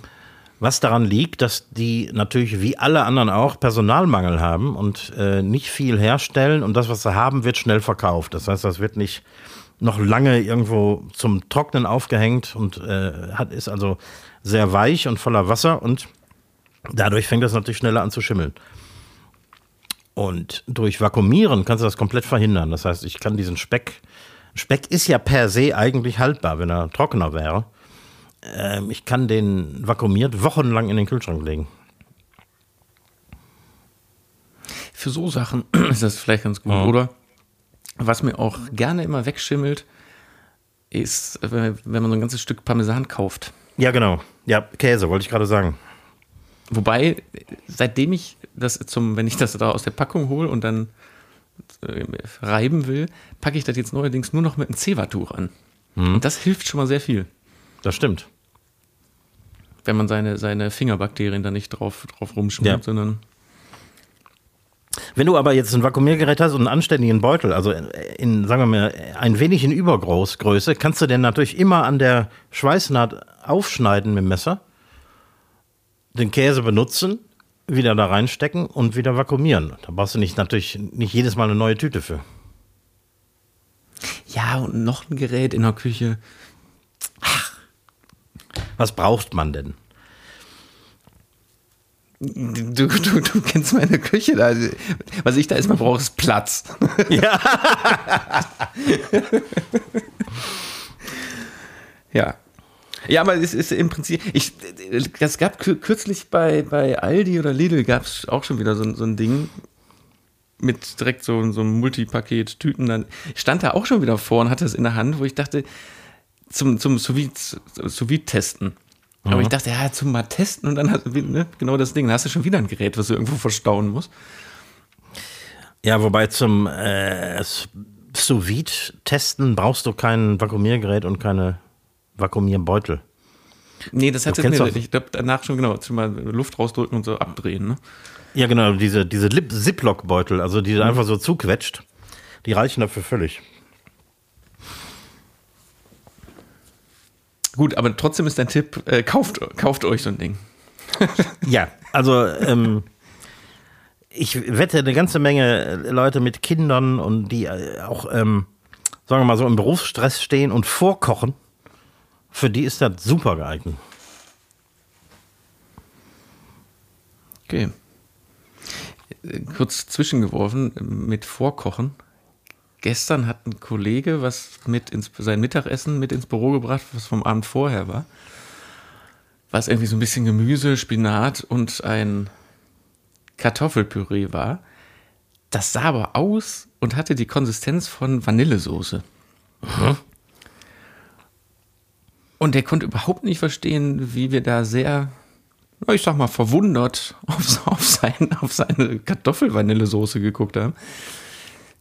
Was daran liegt, dass die natürlich wie alle anderen auch Personalmangel haben und äh, nicht viel herstellen und das, was sie haben, wird schnell verkauft. Das heißt, das wird nicht noch lange irgendwo zum Trocknen aufgehängt und äh, hat, ist also sehr weich und voller Wasser und dadurch fängt das natürlich schneller an zu schimmeln. Und durch Vakuumieren kannst du das komplett verhindern. Das heißt, ich kann diesen Speck, Speck ist ja per se eigentlich haltbar, wenn er trockener wäre. Ähm, ich kann den vakuumiert wochenlang in den Kühlschrank legen. Für so Sachen ist das vielleicht ganz gut, ja. oder? Was mir auch gerne immer wegschimmelt, ist, wenn man so ein ganzes Stück Parmesan kauft. Ja, genau. Ja, Käse, wollte ich gerade sagen. Wobei, seitdem ich das zum, wenn ich das da aus der Packung hole und dann äh, reiben will, packe ich das jetzt neuerdings nur noch mit einem Zewa-Tuch an. Hm. Und das hilft schon mal sehr viel. Das stimmt. Wenn man seine, seine Fingerbakterien da nicht drauf, drauf rumschmiert, ja. sondern. Wenn du aber jetzt ein Vakuumiergerät hast und einen anständigen Beutel, also in, sagen wir mal, ein wenig in Übergröße, kannst du den natürlich immer an der Schweißnaht aufschneiden mit dem Messer, den Käse benutzen, wieder da reinstecken und wieder vakuumieren. Da brauchst du nicht natürlich nicht jedes Mal eine neue Tüte für. Ja, und noch ein Gerät in der Küche. Was braucht man denn? Du, du, du kennst meine Küche da. Was ich da erstmal brauche, ist Platz. Ja. ja. Ja, aber es ist im Prinzip, ich, das gab kürzlich bei, bei Aldi oder Lidl gab es auch schon wieder so, so ein Ding mit direkt so, so einem Multipaket Tüten. Dann stand da auch schon wieder vor und hatte es in der Hand, wo ich dachte, zum, zum Sous-Vide-Testen. Aber mhm. ich dachte, ja, zum mal testen und dann hast du ne, genau das Ding. Dann hast du schon wieder ein Gerät, was du irgendwo verstauen musst. Ja, wobei zum äh, Sous-Vide-Testen brauchst du kein Vakuumiergerät und keine Vakuumierbeutel. Nee, das hat jetzt mir, ich glaube, danach schon genau, schon mal Luft rausdrücken und so abdrehen, ne? Ja, genau, diese, diese Ziploc-Beutel, also die mhm. einfach so zuquetscht, die reichen dafür völlig. Gut, aber trotzdem ist dein Tipp, äh, kauft, kauft euch so ein Ding. ja, also ähm, ich wette, eine ganze Menge Leute mit Kindern und die äh, auch, ähm, sagen wir mal so, im Berufsstress stehen und vorkochen, für die ist das super geeignet. Okay. Kurz zwischengeworfen mit Vorkochen. Gestern hat ein Kollege was mit ins, sein Mittagessen mit ins Büro gebracht, was vom Abend vorher war. Was irgendwie so ein bisschen Gemüse, Spinat und ein Kartoffelpüree war. Das sah aber aus und hatte die Konsistenz von Vanillesoße. Mhm. Und der konnte überhaupt nicht verstehen, wie wir da sehr, ich sag mal, verwundert auf, auf, sein, auf seine Kartoffelvanillesoße geguckt haben.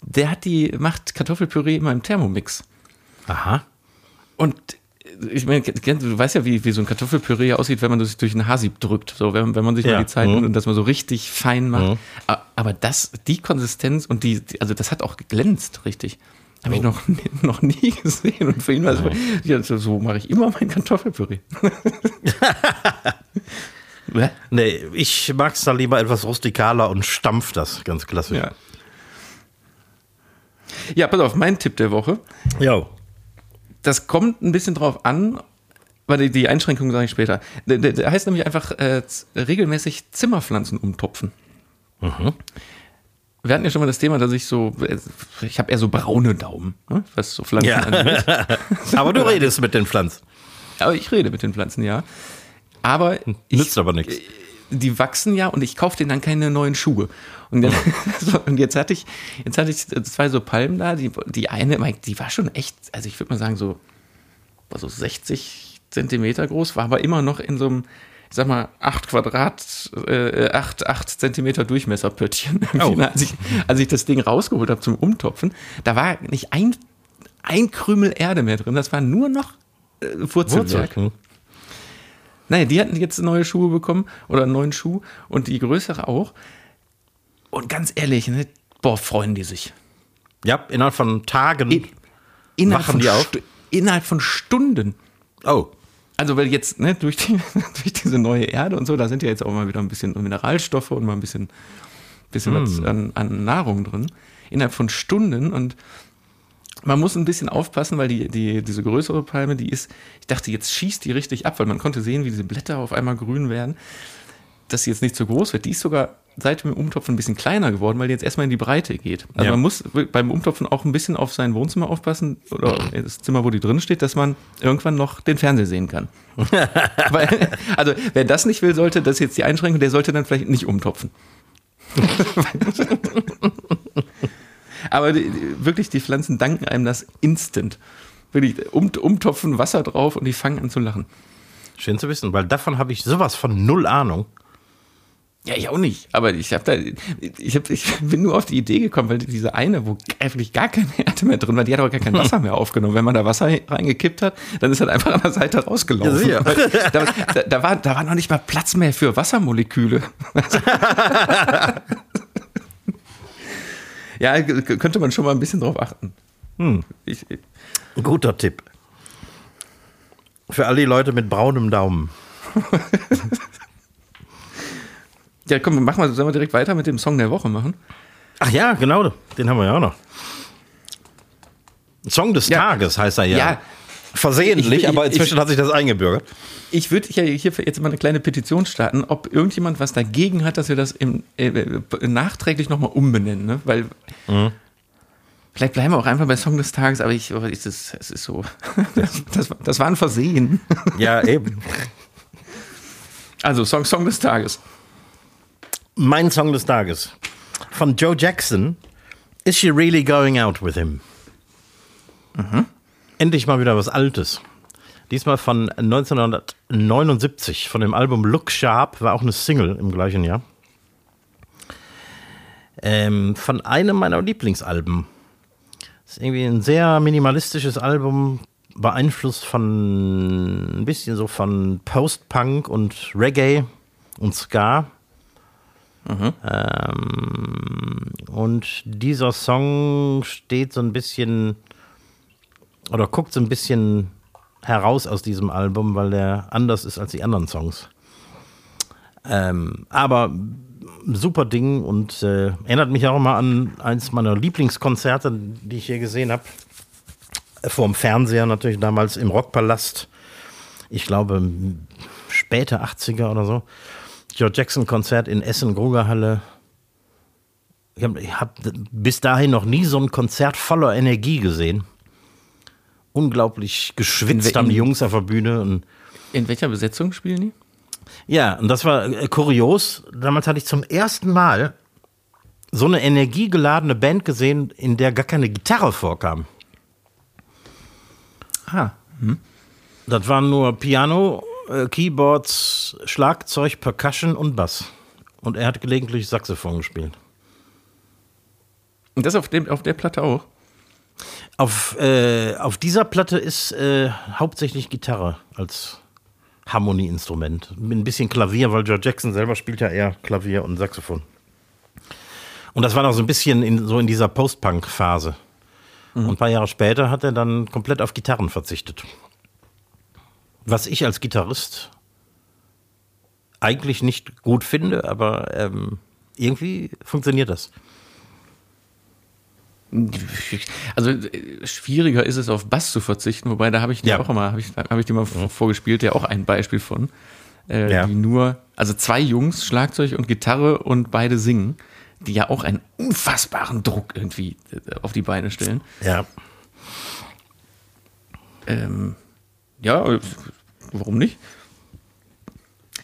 Der hat die, macht Kartoffelpüree immer im Thermomix. Aha. Und ich meine, du weißt ja, wie, wie so ein Kartoffelpüree aussieht, wenn man das durch ein Haarsieb drückt. So, wenn, wenn man sich ja. mal die Zeit mhm. nimmt und das mal so richtig fein macht. Mhm. Aber das, die Konsistenz und die, also das hat auch geglänzt, richtig. Habe ich oh. noch, noch nie gesehen. Und für ihn war es, ja, so, so mache ich immer mein Kartoffelpüree. nee, ich mag es da lieber etwas rustikaler und stampf das, ganz klassisch. Ja. Ja, pass auf, mein Tipp der Woche. Ja. Das kommt ein bisschen drauf an, weil die, die Einschränkungen sage ich später. Der, der, der heißt nämlich einfach äh, regelmäßig Zimmerpflanzen umtopfen. Mhm wir hatten ja schon mal das Thema, dass ich so, ich habe eher so braune Daumen, ne, was so Pflanzen ja. angeht. aber du redest mit den Pflanzen. Aber ich rede mit den Pflanzen, ja. Aber nützt ich, aber nichts. Die wachsen ja und ich kaufe denen dann keine neuen Schuhe. Und, dann, und jetzt hatte ich, jetzt hatte ich zwei so Palmen da. Die, die eine, die war schon echt, also ich würde mal sagen so, so 60 Zentimeter groß, war aber immer noch in so einem ich sag mal, 8 Quadrat, äh, 8, 8 Zentimeter Durchmesserpöttchen. Oh. Als, ich, als ich das Ding rausgeholt habe zum Umtopfen, da war nicht ein, ein Krümel Erde mehr drin. Das war nur noch äh, Wurzelwerk. Wurzel. Hm. Naja, die hatten jetzt neue Schuhe bekommen oder einen neuen Schuh und die größere auch. Und ganz ehrlich, ne, boah, freuen die sich. Ja, innerhalb von Tagen. In, innerhalb, Wachen von die auf? Stu- innerhalb von Stunden. oh. Also, weil jetzt, ne, durch, die, durch diese neue Erde und so, da sind ja jetzt auch mal wieder ein bisschen Mineralstoffe und mal ein bisschen, bisschen was an, an Nahrung drin. Innerhalb von Stunden und man muss ein bisschen aufpassen, weil die, die, diese größere Palme, die ist, ich dachte, jetzt schießt die richtig ab, weil man konnte sehen, wie diese Blätter auf einmal grün werden, dass sie jetzt nicht so groß wird. Die ist sogar seit dem Umtopfen ein bisschen kleiner geworden, weil die jetzt erstmal in die Breite geht. Also Ja. man muss beim Umtopfen auch ein bisschen auf sein Wohnzimmer aufpassen oder das Zimmer, wo die drin steht, dass man irgendwann noch den Fernseher sehen kann. weil, also wer das nicht will, sollte, das ist jetzt die Einschränkung, der sollte dann vielleicht nicht umtopfen. Aber die, wirklich, die Pflanzen danken einem das instant. Wirklich, um, umtopfen, Wasser drauf und die fangen an zu lachen. Schön zu wissen, weil davon habe ich sowas von null Ahnung. Ja, ich auch nicht. Aber ich habe da, ich, hab, ich bin nur auf die Idee gekommen, weil diese eine, wo eigentlich gar keine Erde mehr drin war, die hat aber gar kein Wasser mehr aufgenommen. Wenn man da Wasser reingekippt hat, dann ist halt einfach an der Seite rausgelaufen. Ja, Da, da, da, war, da war noch nicht mal Platz mehr für Wassermoleküle. ja, könnte man schon mal ein bisschen drauf achten. Ich, ich- guter Tipp. Für alle die Leute mit braunem Daumen. ja, komm, mach mal, sollen wir direkt weiter mit dem Song der Woche machen? Ach ja, genau, den haben wir ja auch noch. Song des Ja. Tages heißt er ja. Ja. Versehentlich, Ich- ich- aber inzwischen ich- hat sich das eingebürgert. Ich würde hier, hier jetzt mal eine kleine Petition starten, ob irgendjemand was dagegen hat, dass wir das im, äh, nachträglich nochmal umbenennen. Ne? Weil vielleicht bleiben wir auch einfach bei Song des Tages, aber ich, es, ist, es ist so. Das, das, war- das war ein Versehen. Ja, eben. Also Song, Song des Tages. Mein Song des Tages. Von Joe Jackson. Is she really going out with him? Endlich mal wieder was Altes. Diesmal von 1979, von dem Album Look Sharp, war auch eine Single im gleichen Jahr. Ähm, von einem meiner Lieblingsalben. ist irgendwie ein sehr minimalistisches Album, beeinflusst von ein bisschen so von Post-Punk und Reggae und Ska. Ähm, und dieser Song steht so ein bisschen oder guckt so ein bisschen heraus aus diesem Album, weil der anders ist als die anderen Songs. Ähm, aber super Ding und äh, erinnert mich auch immer an eins meiner Lieblingskonzerte, die ich hier gesehen habe. Vorm Fernseher natürlich damals im Rockpalast. Ich glaube, späte 80er oder so. George Jackson Konzert in Essen, Grugerhalle. Ich habe hab bis dahin noch nie so ein Konzert voller Energie gesehen. Unglaublich geschwitzt haben die Jungs auf der Bühne und In welcher Besetzung spielen die? ja, und das war äh, kurios. Damals hatte ich zum ersten Mal so eine energiegeladene Band gesehen, in der gar keine Gitarre vorkam. Ah. Das waren nur Piano, äh, Keyboards, Schlagzeug, Percussion und Bass. Und er hat gelegentlich Saxophon gespielt. Und das auf, dem, auf der Platte auch? Auf, äh, auf dieser Platte ist äh, hauptsächlich Gitarre als Harmonieinstrument. Ein bisschen Klavier, weil George Jackson selber spielt ja eher Klavier und Saxophon. Und das war noch so ein bisschen in, so in dieser Post-Punk-Phase. Und ein paar Jahre später hat er dann komplett auf Gitarren verzichtet. Was ich als Gitarrist eigentlich nicht gut finde, aber ähm, irgendwie funktioniert das. Also schwieriger ist es, auf Bass zu verzichten, wobei da habe ich dir Ja. auch immer, habe ich, hab ich dir mal v- vorgespielt, ja auch ein Beispiel von. Äh, Ja. Die nur, also zwei Jungs, Schlagzeug und Gitarre und beide singen, die ja auch einen unfassbaren Druck irgendwie äh, auf die Beine stellen. Ja. Ähm, ja, warum nicht?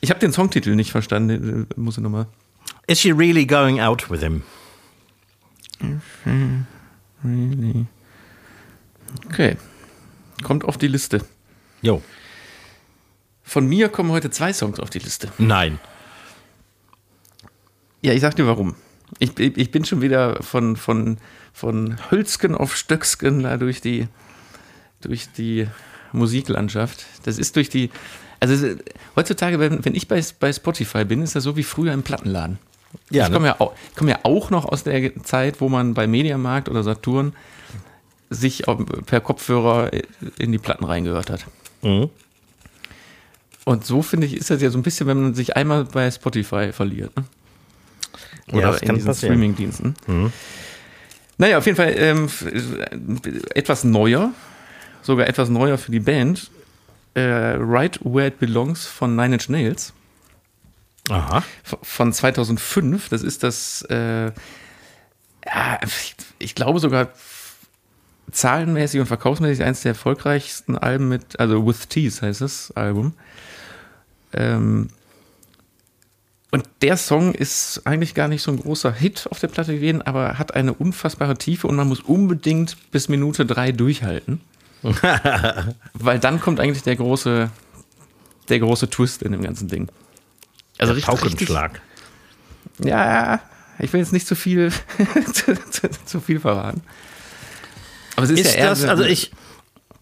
Ich habe den Songtitel nicht verstanden, äh, muss ich nochmal. Is she really going out with him? Okay. Kommt auf die Liste. Jo. Von mir kommen heute zwei Songs auf die Liste. Nein. Ja, ich sag dir warum. Ich, ich bin schon wieder von, von, von Hölzgen auf Stöcksken da durch die, durch die Musiklandschaft. Das ist durch die, also heutzutage, wenn, wenn ich bei, bei Spotify bin, ist das so wie früher im Plattenladen. Ja, ich komme ja, auch- ich komm ja auch noch aus der Zeit, wo man bei Mediamarkt oder Saturn sich per Kopfhörer in die Platten reingehört hat. Mhm. Und so finde ich, ist das ja so ein bisschen, wenn man sich einmal bei Spotify verliert. Ne? Ja, Oder das in diesen. Streaming-Diensten. Naja, auf jeden Fall ähm, etwas neuer, sogar etwas neuer für die Band. Äh, right Where It Belongs von Nine Inch Nails Aha. von 2005. Das ist das, äh, ja, ich, ich glaube sogar zahlenmäßig und verkaufsmäßig eines der erfolgreichsten Alben mit, also With Tees heißt das Album. Ähm, und der Song ist eigentlich gar nicht so ein großer Hit auf der Platte gewesen, aber hat eine unfassbare Tiefe und man muss unbedingt bis Minute drei durchhalten. Weil dann kommt eigentlich der große, der große Twist in dem ganzen Ding. Also Der richtig, Paukenschlag. Richtig, ja, ich will jetzt nicht zu viel, zu, zu, zu viel verraten. Aber es ist, Ist ja eher das, so- also ich,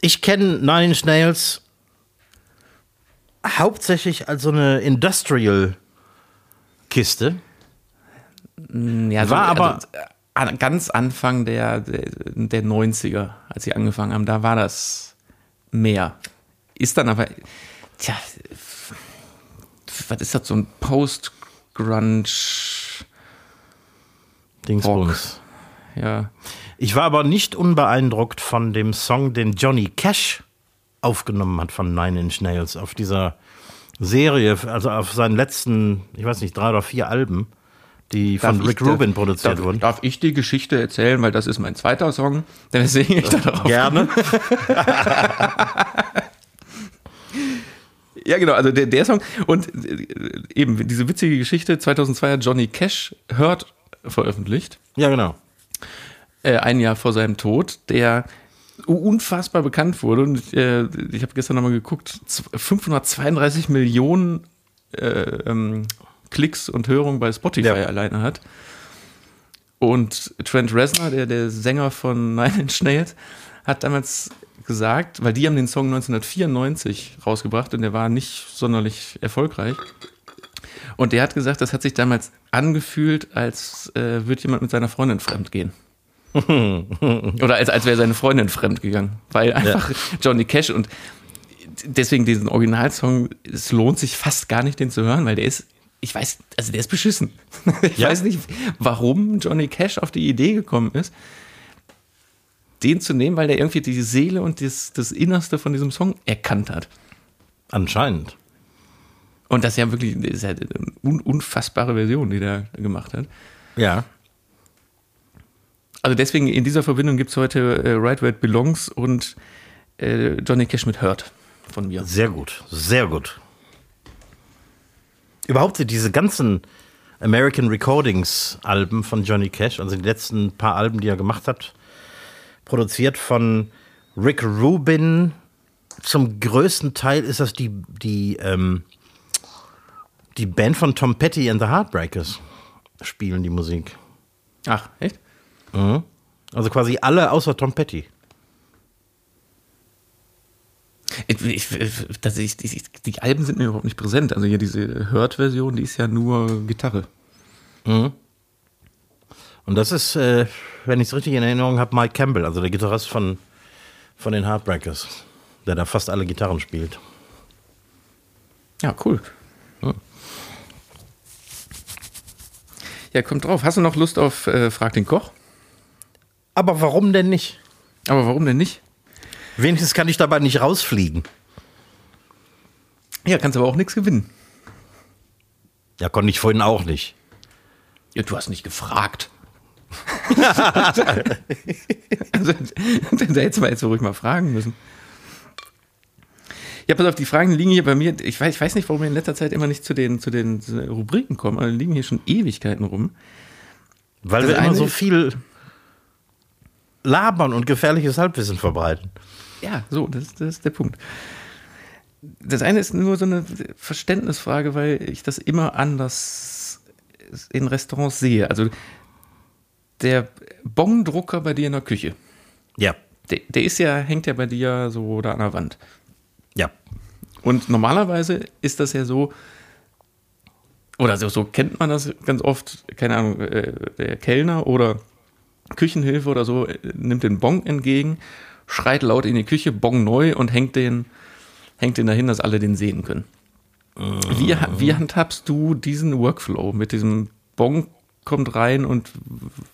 ich kenne Nine Inch Nails hauptsächlich als so eine Industrial-Kiste. ja, war aber- also, äh, ganz Anfang der, der, der 90er, als sie angefangen haben, da war das mehr. Ist dann aber, tja, was ist das, so ein Post-Grunge, Dingsbums. ja. Ich war aber nicht unbeeindruckt von dem Song, den Johnny Cash aufgenommen hat von Nine Inch Nails auf dieser Serie, also auf seinen letzten, ich weiß nicht, drei oder vier Alben, die von Darf Rick ich- Rubin produziert darf, wurden. Darf ich die Geschichte erzählen, weil das ist mein zweiter Song, dann singe ich da drauf. Gerne. Ja, genau, also der, der Song und äh, eben diese witzige Geschichte, 2002 hat Johnny Cash Hurt veröffentlicht, Ja, genau. äh, ein Jahr vor seinem Tod, der unfassbar bekannt wurde und äh, ich habe gestern nochmal geguckt, z- 532 Millionen äh, ähm, Klicks und Hörungen bei Spotify Ja. alleine hat. Und Trent Reznor, der, der Sänger von Nine Inch Nails, hat damals gesagt, weil die haben den Song 1994 rausgebracht und der war nicht sonderlich erfolgreich. Und der hat gesagt, das hat sich damals angefühlt, als äh, würde jemand mit seiner Freundin fremd gehen. Oder als, als wäre seine Freundin fremd gegangen. Weil einfach Johnny Cash und deswegen diesen Originalsong, es lohnt sich fast gar nicht, den zu hören, weil der ist, ich weiß, also der ist beschissen. Ich Ja? weiß nicht, warum Johnny Cash auf die Idee gekommen ist, den zu nehmen, weil der irgendwie die Seele und das, das Innerste von diesem Song erkannt hat. Anscheinend. Und das ist ja wirklich ist ja eine un unfassbare Version, die der gemacht hat. Ja. Also deswegen in dieser Verbindung gibt es heute äh, Right Where It Belongs und äh, Johnny Cash mit Hurt von mir. Sehr gut. Sehr gut. Überhaupt diese ganzen American Recordings Alben von Johnny Cash, also die letzten paar Alben, die er gemacht hat, produziert von Rick Rubin. Zum größten Teil ist das die, die, ähm, die Band von Tom Petty and the Heartbreakers spielen die Musik. Ach, echt? Also quasi alle außer Tom Petty. Ich, ich, das, ich, die, Alben sind mir überhaupt nicht präsent. Also hier diese Hurt-Version, die ist ja nur Gitarre. Und das ist, äh, wenn ich es richtig in Erinnerung habe, Mike Campbell, also der Gitarrist von, von den Heartbreakers, der da fast alle Gitarren spielt. Ja, cool. Ja, kommt drauf. Hast du noch Lust auf äh, Frag den Koch? Aber warum denn nicht? Aber warum denn nicht? Wenigstens kann ich dabei nicht rausfliegen. Ja, kannst aber auch nichts gewinnen. Ja, konnte ich vorhin auch nicht. Ja, du hast nicht gefragt. also, da hättest du jetzt ruhig mal fragen müssen. Ja, pass auf, die Fragen liegen hier bei mir. Ich weiß, ich weiß nicht, warum wir in letzter Zeit immer nicht zu den, zu den zu den Rubriken kommen, aber die liegen hier schon Ewigkeiten rum. Weil Das wir immer so viel labern und gefährliches Halbwissen verbreiten. Ja, so, das, das ist der Punkt. Das eine ist nur so eine Verständnisfrage, weil ich das immer anders in Restaurants sehe. Also der Bongdrucker bei dir in der Küche, Ja. der, der ist ja, hängt ja bei dir so da an der Wand. Und normalerweise ist das ja so, oder so, so kennt man das ganz oft, keine Ahnung, äh, der Kellner oder Küchenhilfe oder so äh, nimmt den Bon entgegen, schreit laut in die Küche, Bon neu und hängt den, hängt den dahin, dass alle den sehen können. Wie, wie handhabst du diesen Workflow mit diesem Bon kommt rein und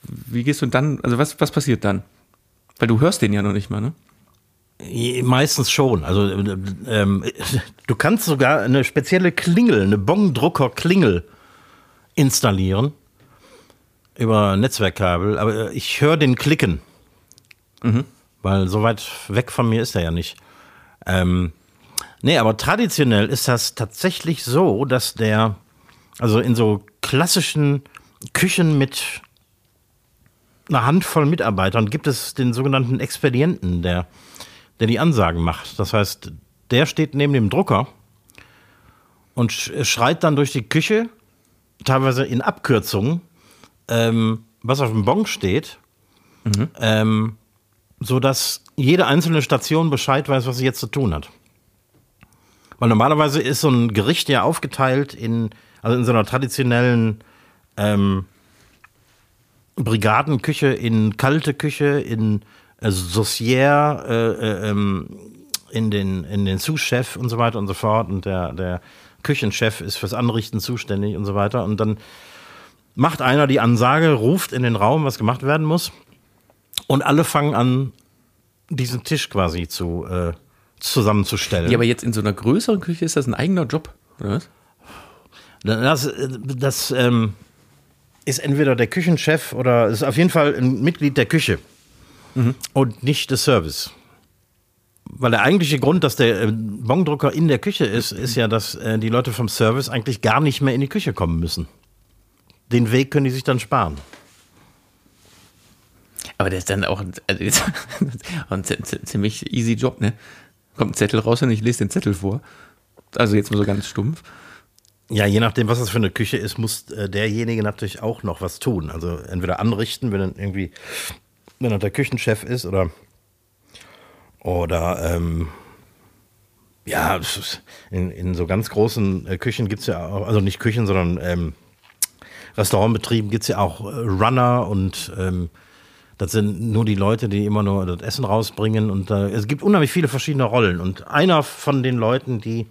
wie gehst du dann, also was, was passiert dann? Weil du hörst den ja noch nicht mal, ne? Meistens schon. Also ähm, du kannst sogar eine spezielle Klingel, eine Bongdrucker-Klingel installieren über Netzwerkkabel. Aber ich höre den Klicken, mhm. Weil so weit weg von mir ist er ja nicht. Ähm, nee, aber traditionell ist das tatsächlich so, dass der, also in so klassischen Küchen mit einer Handvoll Mitarbeitern gibt es den sogenannten Expedienten, der der die Ansagen macht. Das heißt, der steht neben dem Drucker und schreit dann durch die Küche, teilweise in Abkürzungen, ähm, was auf dem Bon steht, mhm. ähm, sodass jede einzelne Station Bescheid weiß, was sie jetzt zu tun hat. Weil normalerweise ist so ein Gericht ja aufgeteilt in, also in so einer traditionellen ähm, Brigadenküche, in kalte Küche, in also Saucière äh, äh, ähm, in den, in den Sous-Chef und so weiter und so fort. Und der, der Küchenchef ist fürs Anrichten zuständig und so weiter. Und dann macht einer die Ansage, ruft in den Raum, was gemacht werden muss. Und alle fangen an, diesen Tisch quasi zu, äh, zusammenzustellen. Ja, aber jetzt in so einer größeren Küche ist das ein eigener Job, oder was? Das, das ähm, ist entweder der Küchenchef oder ist auf jeden Fall ein Mitglied der Küche mhm. und nicht des Service. Weil der eigentliche Grund, dass der äh, Bongdrucker in der Küche ist, ist ja, dass äh, die Leute vom Service eigentlich gar nicht mehr in die Küche kommen müssen. Den Weg können die sich dann sparen. Aber der ist dann auch also ein ziemlich easy Job, ne? Kommt ein Zettel raus und ich lese den Zettel vor. Also jetzt mal so ganz stumpf. Ja, je nachdem, was das für eine Küche ist, muss äh, derjenige natürlich auch noch was tun. Also entweder anrichten, wenn dann irgendwie wenn er der Küchenchef ist oder oder ähm, ja, in, in so ganz großen äh, Küchen gibt es ja auch, also nicht Küchen, sondern ähm, Restaurantbetrieben gibt es ja auch äh, Runner und ähm, das sind nur die Leute, die immer nur das Essen rausbringen und äh, es gibt unheimlich viele verschiedene Rollen und einer von den Leuten, die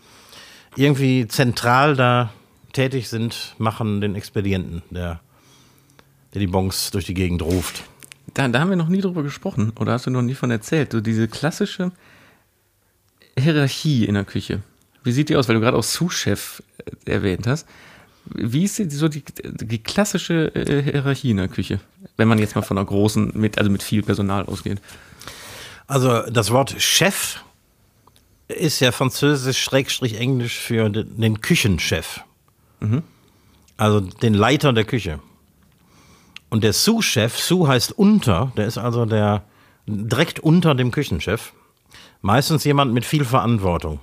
irgendwie zentral da tätig sind, machen den Expedienten, der, der die Bons durch die Gegend ruft. Da, da haben wir noch nie drüber gesprochen oder hast du noch nie von erzählt. So diese klassische Hierarchie in der Küche. Wie sieht die aus, weil du gerade auch Sous-Chef äh, erwähnt hast? Wie ist die, so die, die klassische äh, Hierarchie in der Küche, wenn man jetzt mal von einer großen, mit, also mit viel Personal ausgeht? Also das Wort Chef ist ja französisch-englisch für den Küchenchef. Mhm. Also den Leiter der Küche. Und der Sous-Chef, Sous heißt unter, der ist also der direkt unter dem Küchenchef. Meistens jemand mit viel Verantwortung.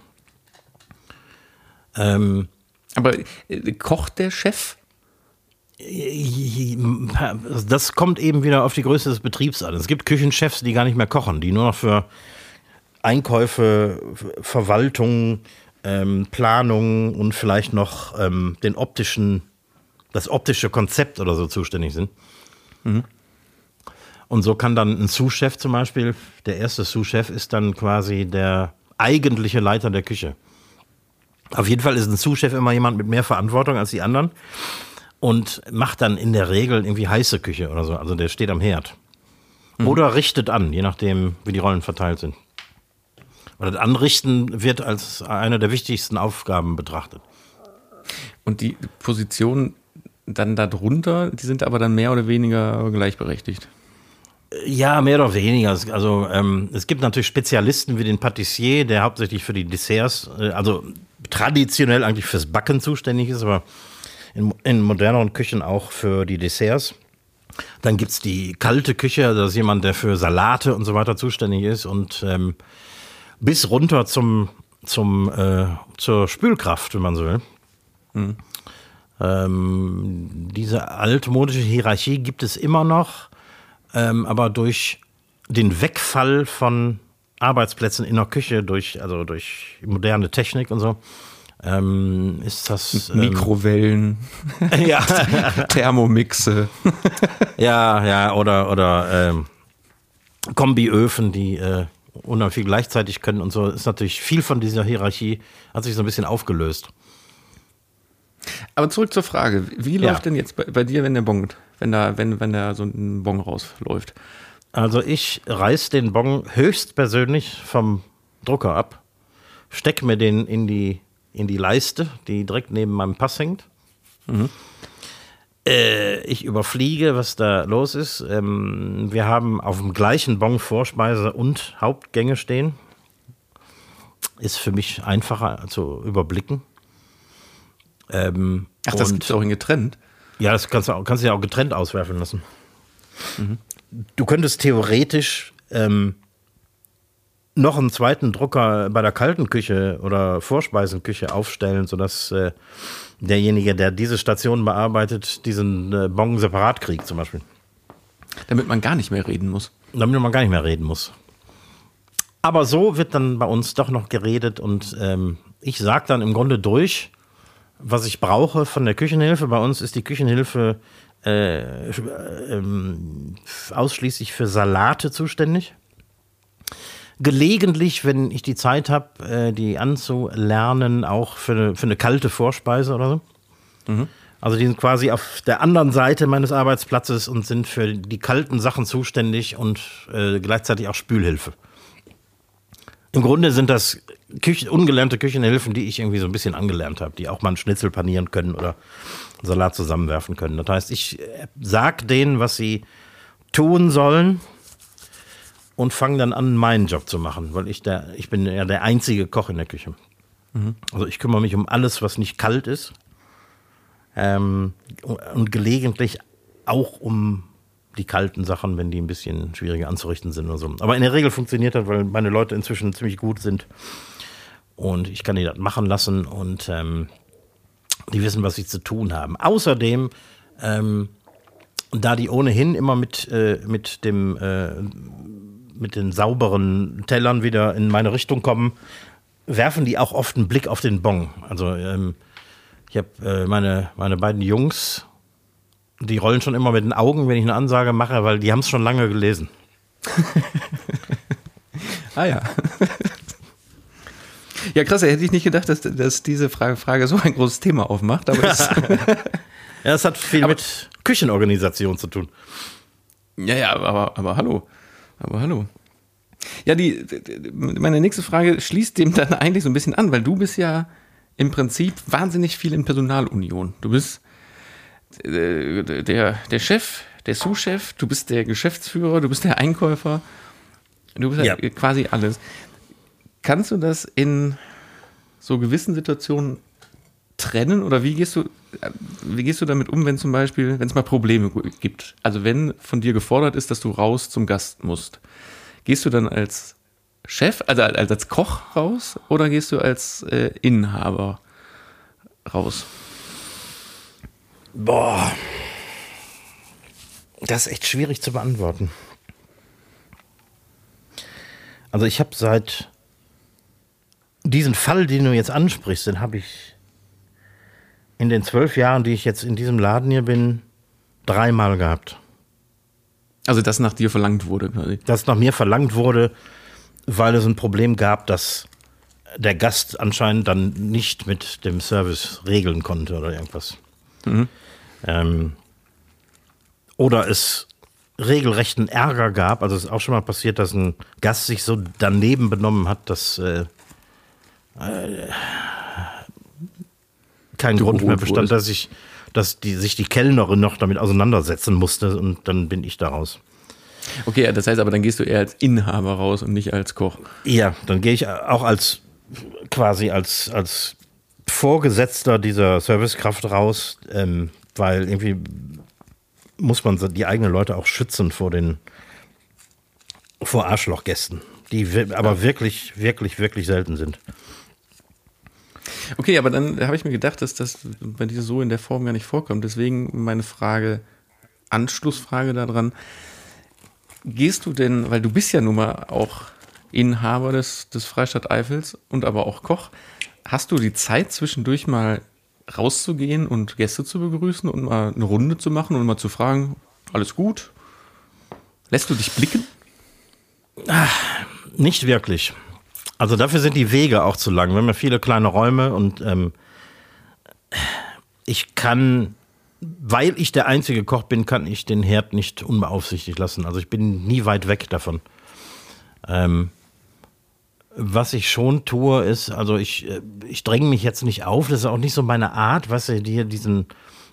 Ähm, Aber äh, kocht der Chef? Das kommt eben wieder auf die Größe des Betriebs an. Es gibt Küchenchefs, die gar nicht mehr kochen, die nur noch für Einkäufe, Verwaltung, ähm, Planung und vielleicht noch ähm, den optischen, das optische Konzept oder so zuständig sind. Mhm. Und so kann dann ein Sous-Chef zum Beispiel, der erste Sous-Chef ist dann quasi der eigentliche Leiter der Küche. Auf jeden Fall ist ein Sous-Chef immer jemand mit mehr Verantwortung als die anderen und macht dann in der Regel irgendwie heiße Küche oder so. Also der steht am Herd. Mhm. Oder richtet an, je nachdem, wie die Rollen verteilt sind. Oder das Anrichten wird als eine der wichtigsten Aufgaben betrachtet. Und die Position dann darunter, die sind aber dann mehr oder weniger gleichberechtigt. Ja, mehr oder weniger. Also ähm, es gibt natürlich Spezialisten wie den Patissier, der hauptsächlich für die Desserts, äh, also traditionell eigentlich fürs Backen zuständig ist, aber in, in moderneren Küchen auch für die Desserts. Dann gibt es die kalte Küche, also das ist jemand, der für Salate und so weiter zuständig ist und ähm, bis runter zum, zum, äh, zur Spülkraft, wenn man so will. Mhm. Ähm, diese altmodische Hierarchie gibt es immer noch, ähm, aber durch den Wegfall von Arbeitsplätzen in der Küche durch, also durch moderne Technik und so, ähm, ist das. Ähm, Mikrowellen, ja. Thermomixe. ja, ja, oder, oder ähm, Kombiöfen, die äh, unheimlich viel gleichzeitig können und so, ist natürlich viel von dieser Hierarchie, hat sich so ein bisschen aufgelöst. Aber zurück zur Frage, wie läuft ja. denn jetzt bei, bei, dir, wenn der bongt, wenn da, wenn, wenn da so ein Bong rausläuft? Also ich reiß den Bong höchstpersönlich vom Drucker ab, steck mir den in die, in die Leiste, die direkt neben meinem Pass hängt. Mhm. Äh, ich überfliege, was da los ist. Ähm, wir haben auf dem gleichen Bon Vorspeise und Hauptgänge stehen. Ist für mich einfacher zu überblicken. Ähm, Ach, das gibt es auch in getrennt? Ja, das kannst du, kannst du ja auch getrennt auswerfen lassen. Mhm. Du könntest theoretisch ähm, noch einen zweiten Drucker bei der kalten Küche oder Vorspeisenküche aufstellen, sodass äh, derjenige, der diese Station bearbeitet, diesen äh, Bon separat kriegt, zum Beispiel. Damit man gar nicht mehr reden muss. Damit man gar nicht mehr reden muss. Aber so wird dann bei uns doch noch geredet und ähm, ich sage dann im Grunde durch, was ich brauche von der Küchenhilfe. Bei uns ist die Küchenhilfe äh, äh, ausschließlich für Salate zuständig. Gelegentlich, wenn ich die Zeit habe, äh, die anzulernen, auch für eine, für eine kalte Vorspeise oder so. Mhm. Also die sind quasi auf der anderen Seite meines Arbeitsplatzes und sind für die kalten Sachen zuständig und äh, gleichzeitig auch Spülhilfe. Im Grunde sind das Küchen, ungelernte Küchenhilfen, die ich irgendwie so ein bisschen angelernt habe, die auch mal einen Schnitzel panieren können oder Salat zusammenwerfen können. Das heißt, ich äh, sag denen, was sie tun sollen und fange dann an, meinen Job zu machen, weil ich der, ich bin ja der einzige Koch in der Küche. Mhm. Also ich kümmere mich um alles, was nicht kalt ist. Ähm, und gelegentlich auch um die kalten Sachen, wenn die ein bisschen schwieriger anzurichten sind oder so. Aber in der Regel funktioniert das, weil meine Leute inzwischen ziemlich gut sind. Und ich kann die das machen lassen und ähm, die wissen, was sie zu tun haben. Außerdem, ähm, da die ohnehin immer mit, äh, mit dem äh, mit den sauberen Tellern wieder in meine Richtung kommen, werfen die auch oft einen Blick auf den Bon. Also ähm, ich habe äh, meine, meine beiden Jungs, die rollen schon immer mit den Augen, wenn ich eine Ansage mache, weil die haben es schon lange gelesen. ah ja. Ja, krass, hätte ich nicht gedacht, dass, dass diese Frage, Frage so ein großes Thema aufmacht. Aber es ja, es hat viel aber, mit Küchenorganisation zu tun. Ja, ja, aber, aber hallo. Aber hallo. Ja, die, meine nächste Frage schließt dem dann eigentlich so ein bisschen an, weil du bist ja im Prinzip wahnsinnig viel in Personalunion. Du bist äh, der, der Chef, der Sous-Chef, du bist der Geschäftsführer, du bist der Einkäufer, du bist ja. quasi alles. Kannst du das in so gewissen Situationen trennen oder wie gehst du, wie gehst du damit um, wenn zum Beispiel, wenn es mal Probleme gibt? Also wenn von dir gefordert ist, dass du raus zum Gast musst, gehst du dann als Chef, also als, als Koch raus oder gehst du als äh, Inhaber raus? Boah, das ist echt schwierig zu beantworten. Also ich habe seit diesen Fall, den du jetzt ansprichst, den habe ich in den zwölf Jahren, die ich jetzt in diesem Laden hier bin, dreimal gehabt. Also, dass nach dir verlangt wurde, quasi. Dass nach mir verlangt wurde, weil es ein Problem gab, dass der Gast anscheinend dann nicht mit dem Service regeln konnte oder irgendwas. Mhm. Ähm, oder es regelrechten Ärger gab. Also es ist auch schon mal passiert, dass ein Gast sich so daneben benommen hat, dass äh, äh, kein Grund mehr bestand, dass ich, dass die, sich die Kellnerin noch damit auseinandersetzen musste und dann bin ich daraus. Okay, das heißt aber, dann gehst du eher als Inhaber raus und nicht als Koch. Ja, dann gehe ich auch als quasi als, als Vorgesetzter dieser Servicekraft raus, ähm, weil irgendwie muss man die eigenen Leute auch schützen vor den vor Arschlochgästen, die aber wirklich, wirklich, wirklich selten sind. Okay, aber dann habe ich mir gedacht, dass das bei dir so in der Form gar nicht vorkommt. Deswegen meine Frage, Anschlussfrage daran. Gehst du denn, weil du bist ja nun mal auch Inhaber des, des Freistaat Eifels und aber auch Koch. Hast du die Zeit zwischendurch mal rauszugehen und Gäste zu begrüßen und mal eine Runde zu machen und mal zu fragen, alles gut? Lässt du dich blicken? Nicht wirklich. Also dafür sind die Wege auch zu lang. Wir haben ja viele kleine Räume und ähm, ich kann, weil ich der einzige Koch bin, kann ich den Herd nicht unbeaufsichtigt lassen. Also ich bin nie weit weg davon. Ähm, was ich schon tue, ist, also ich, äh, ich dränge mich jetzt nicht auf, das ist auch nicht so meine Art, was weißt du, hier diesen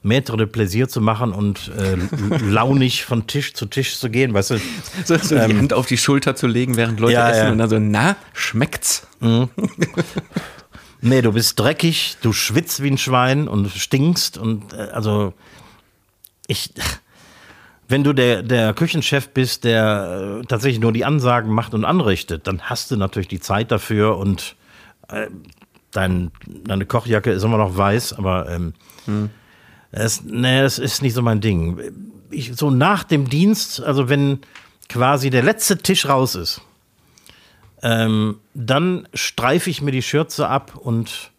Maître de Plaisir zu machen und äh, launig von Tisch zu Tisch zu gehen, weißt du. So, so die Hand auf die Schulter zu legen, während Leute Ja, essen ja. und dann so, na, schmeckt's? Nee, du bist dreckig, du schwitzt wie ein Schwein und stinkst und äh, also ich, wenn du der, der Küchenchef bist, der äh, tatsächlich nur die Ansagen macht und anrichtet, dann hast du natürlich die Zeit dafür und äh, dein, deine Kochjacke ist immer noch weiß, aber ähm, es, nee, das ist nicht so mein Ding. Ich, so nach dem Dienst, also wenn quasi der letzte Tisch raus ist, ähm, dann streife ich mir die Schürze ab und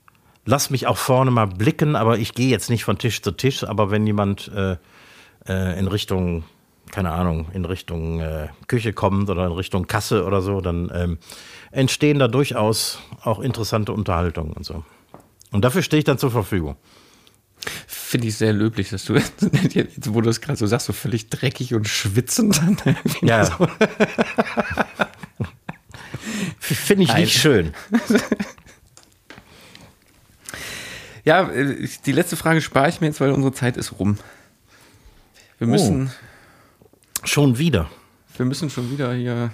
lass mich auch vorne mal blicken, aber ich gehe jetzt nicht von Tisch zu Tisch, aber wenn jemand äh, äh, in Richtung, keine Ahnung, in Richtung äh, Küche kommt oder in Richtung Kasse oder so, dann ähm, entstehen da durchaus auch interessante Unterhaltungen und so. Und dafür stehe ich dann zur Verfügung. Finde ich sehr löblich, dass du, jetzt, wo du es gerade so sagst, so völlig dreckig und schwitzend. Ja. so. Finde ich Nein. nicht schön. Ja, äh, die letzte Frage spare ich mir jetzt, weil unsere Zeit ist rum. Wir müssen, Schon wieder. wir müssen schon wieder hier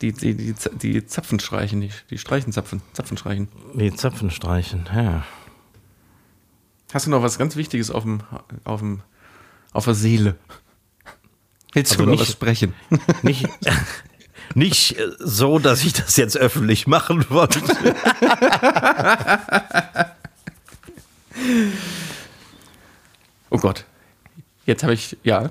die, die, die, die Zapfen streichen, die, die Streichenzapfen, Zapfen streichen. Die Zapfen streichen, ja. Hast du noch was ganz Wichtiges auf dem, auf dem, auf der Seele? Willst du Also über nicht- was sprechen? Nicht, nicht so, dass ich das jetzt öffentlich machen wollte. Oh Gott. Jetzt habe ich, ja.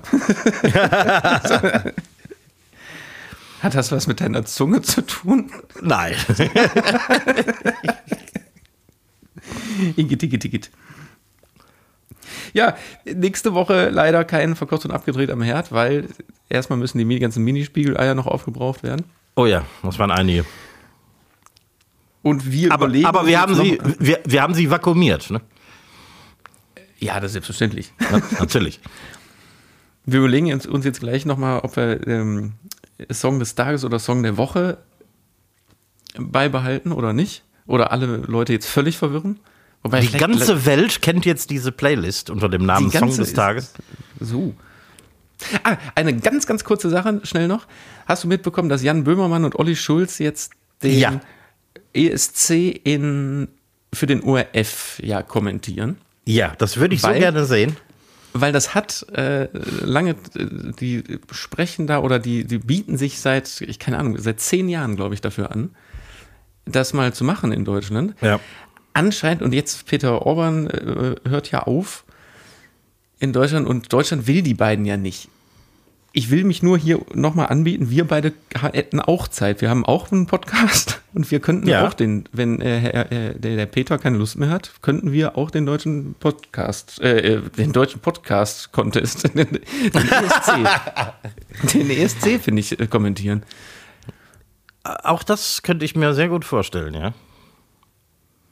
Hat das was mit deiner Zunge zu tun? Nein. Igitt, igitt, igitt. Ja, nächste Woche leider kein verkocht und abgedreht am Herd, weil erstmal müssen die ganzen Minispiegeleier noch aufgebraucht werden. Oh ja, das waren einige. Und wir Aber, überlegen. aber wir, haben sie, wir, wir haben sie vakuumiert. Ne? Ja, das ist selbstverständlich. Ja, natürlich. Wir überlegen uns, uns jetzt gleich nochmal, ob wir ähm, Song des Tages oder Song der Woche beibehalten oder nicht. Oder alle Leute jetzt völlig verwirren. Wobei Die ganze Welt kennt jetzt diese Playlist unter dem Namen Song des Tages. So. Ah, eine ganz, ganz kurze Sache, schnell noch. Hast du mitbekommen, dass Jan Böhmermann und Olli Schulz jetzt den Ja. ESC in, für den ORF ja kommentieren? Ja, das würde ich so Weil- gerne sehen. Weil das hat äh, lange, äh, die sprechen da oder die, die bieten sich seit, ich keine Ahnung, seit zehn Jahren, glaube ich, dafür an, das mal zu machen in Deutschland. Ja. Anscheinend, und jetzt Peter Orban äh, hört ja auf in Deutschland und Deutschland will die beiden ja nicht. Ich will mich nur hier nochmal anbieten. Wir beide hätten auch Zeit. Wir haben auch einen Podcast und wir könnten Ja. auch den, wenn äh, äh, der, der Peter keine Lust mehr hat, könnten wir auch den deutschen Podcast, äh, äh, den deutschen Podcast-Contest, den, den ESC, den ESC, finde ich, äh, kommentieren. Auch das könnte ich mir sehr gut vorstellen, ja.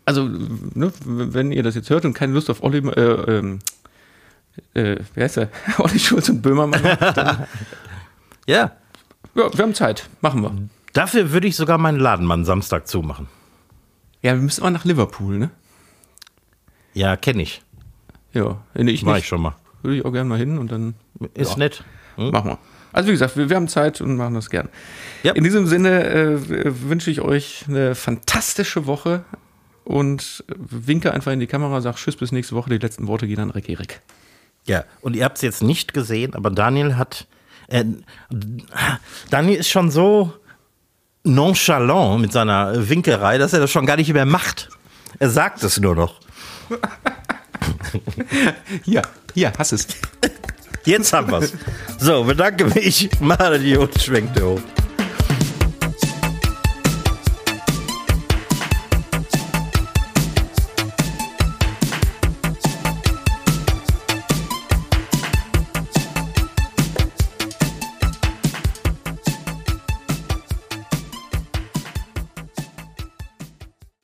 Also, ne, wenn ihr das jetzt hört und keine Lust auf Olli, äh, ähm, äh, wie heißt er? Olli Schulz und Böhmermann dann, Ja. ja, wir haben Zeit, machen wir. Dafür würde ich sogar meinen Ladenmann Samstag zumachen. Ja, wir müssen mal nach Liverpool, ne? Ja, kenne ich. Ja, nee, ich Mach nicht. ich schon mal. Würde ich auch gerne mal hin und dann Ist Ja. nett. Hm? machen wir. Also wie gesagt, wir, wir haben Zeit und machen das gern. Ja. In diesem Sinne äh, wünsche ich euch eine fantastische Woche und winke einfach in die Kamera, sag Tschüss bis nächste Woche. Die letzten Worte gehen an Rick Erik. Ja, und ihr habt es jetzt nicht gesehen, aber Daniel hat. Äh, Daniel ist schon so nonchalant mit seiner Winkerei, dass er das schon gar nicht mehr macht. Er sagt es nur noch. Hier, hier, hast es. Jetzt haben wir's. So, bedanke mich. Mal die und schwenkt hoch.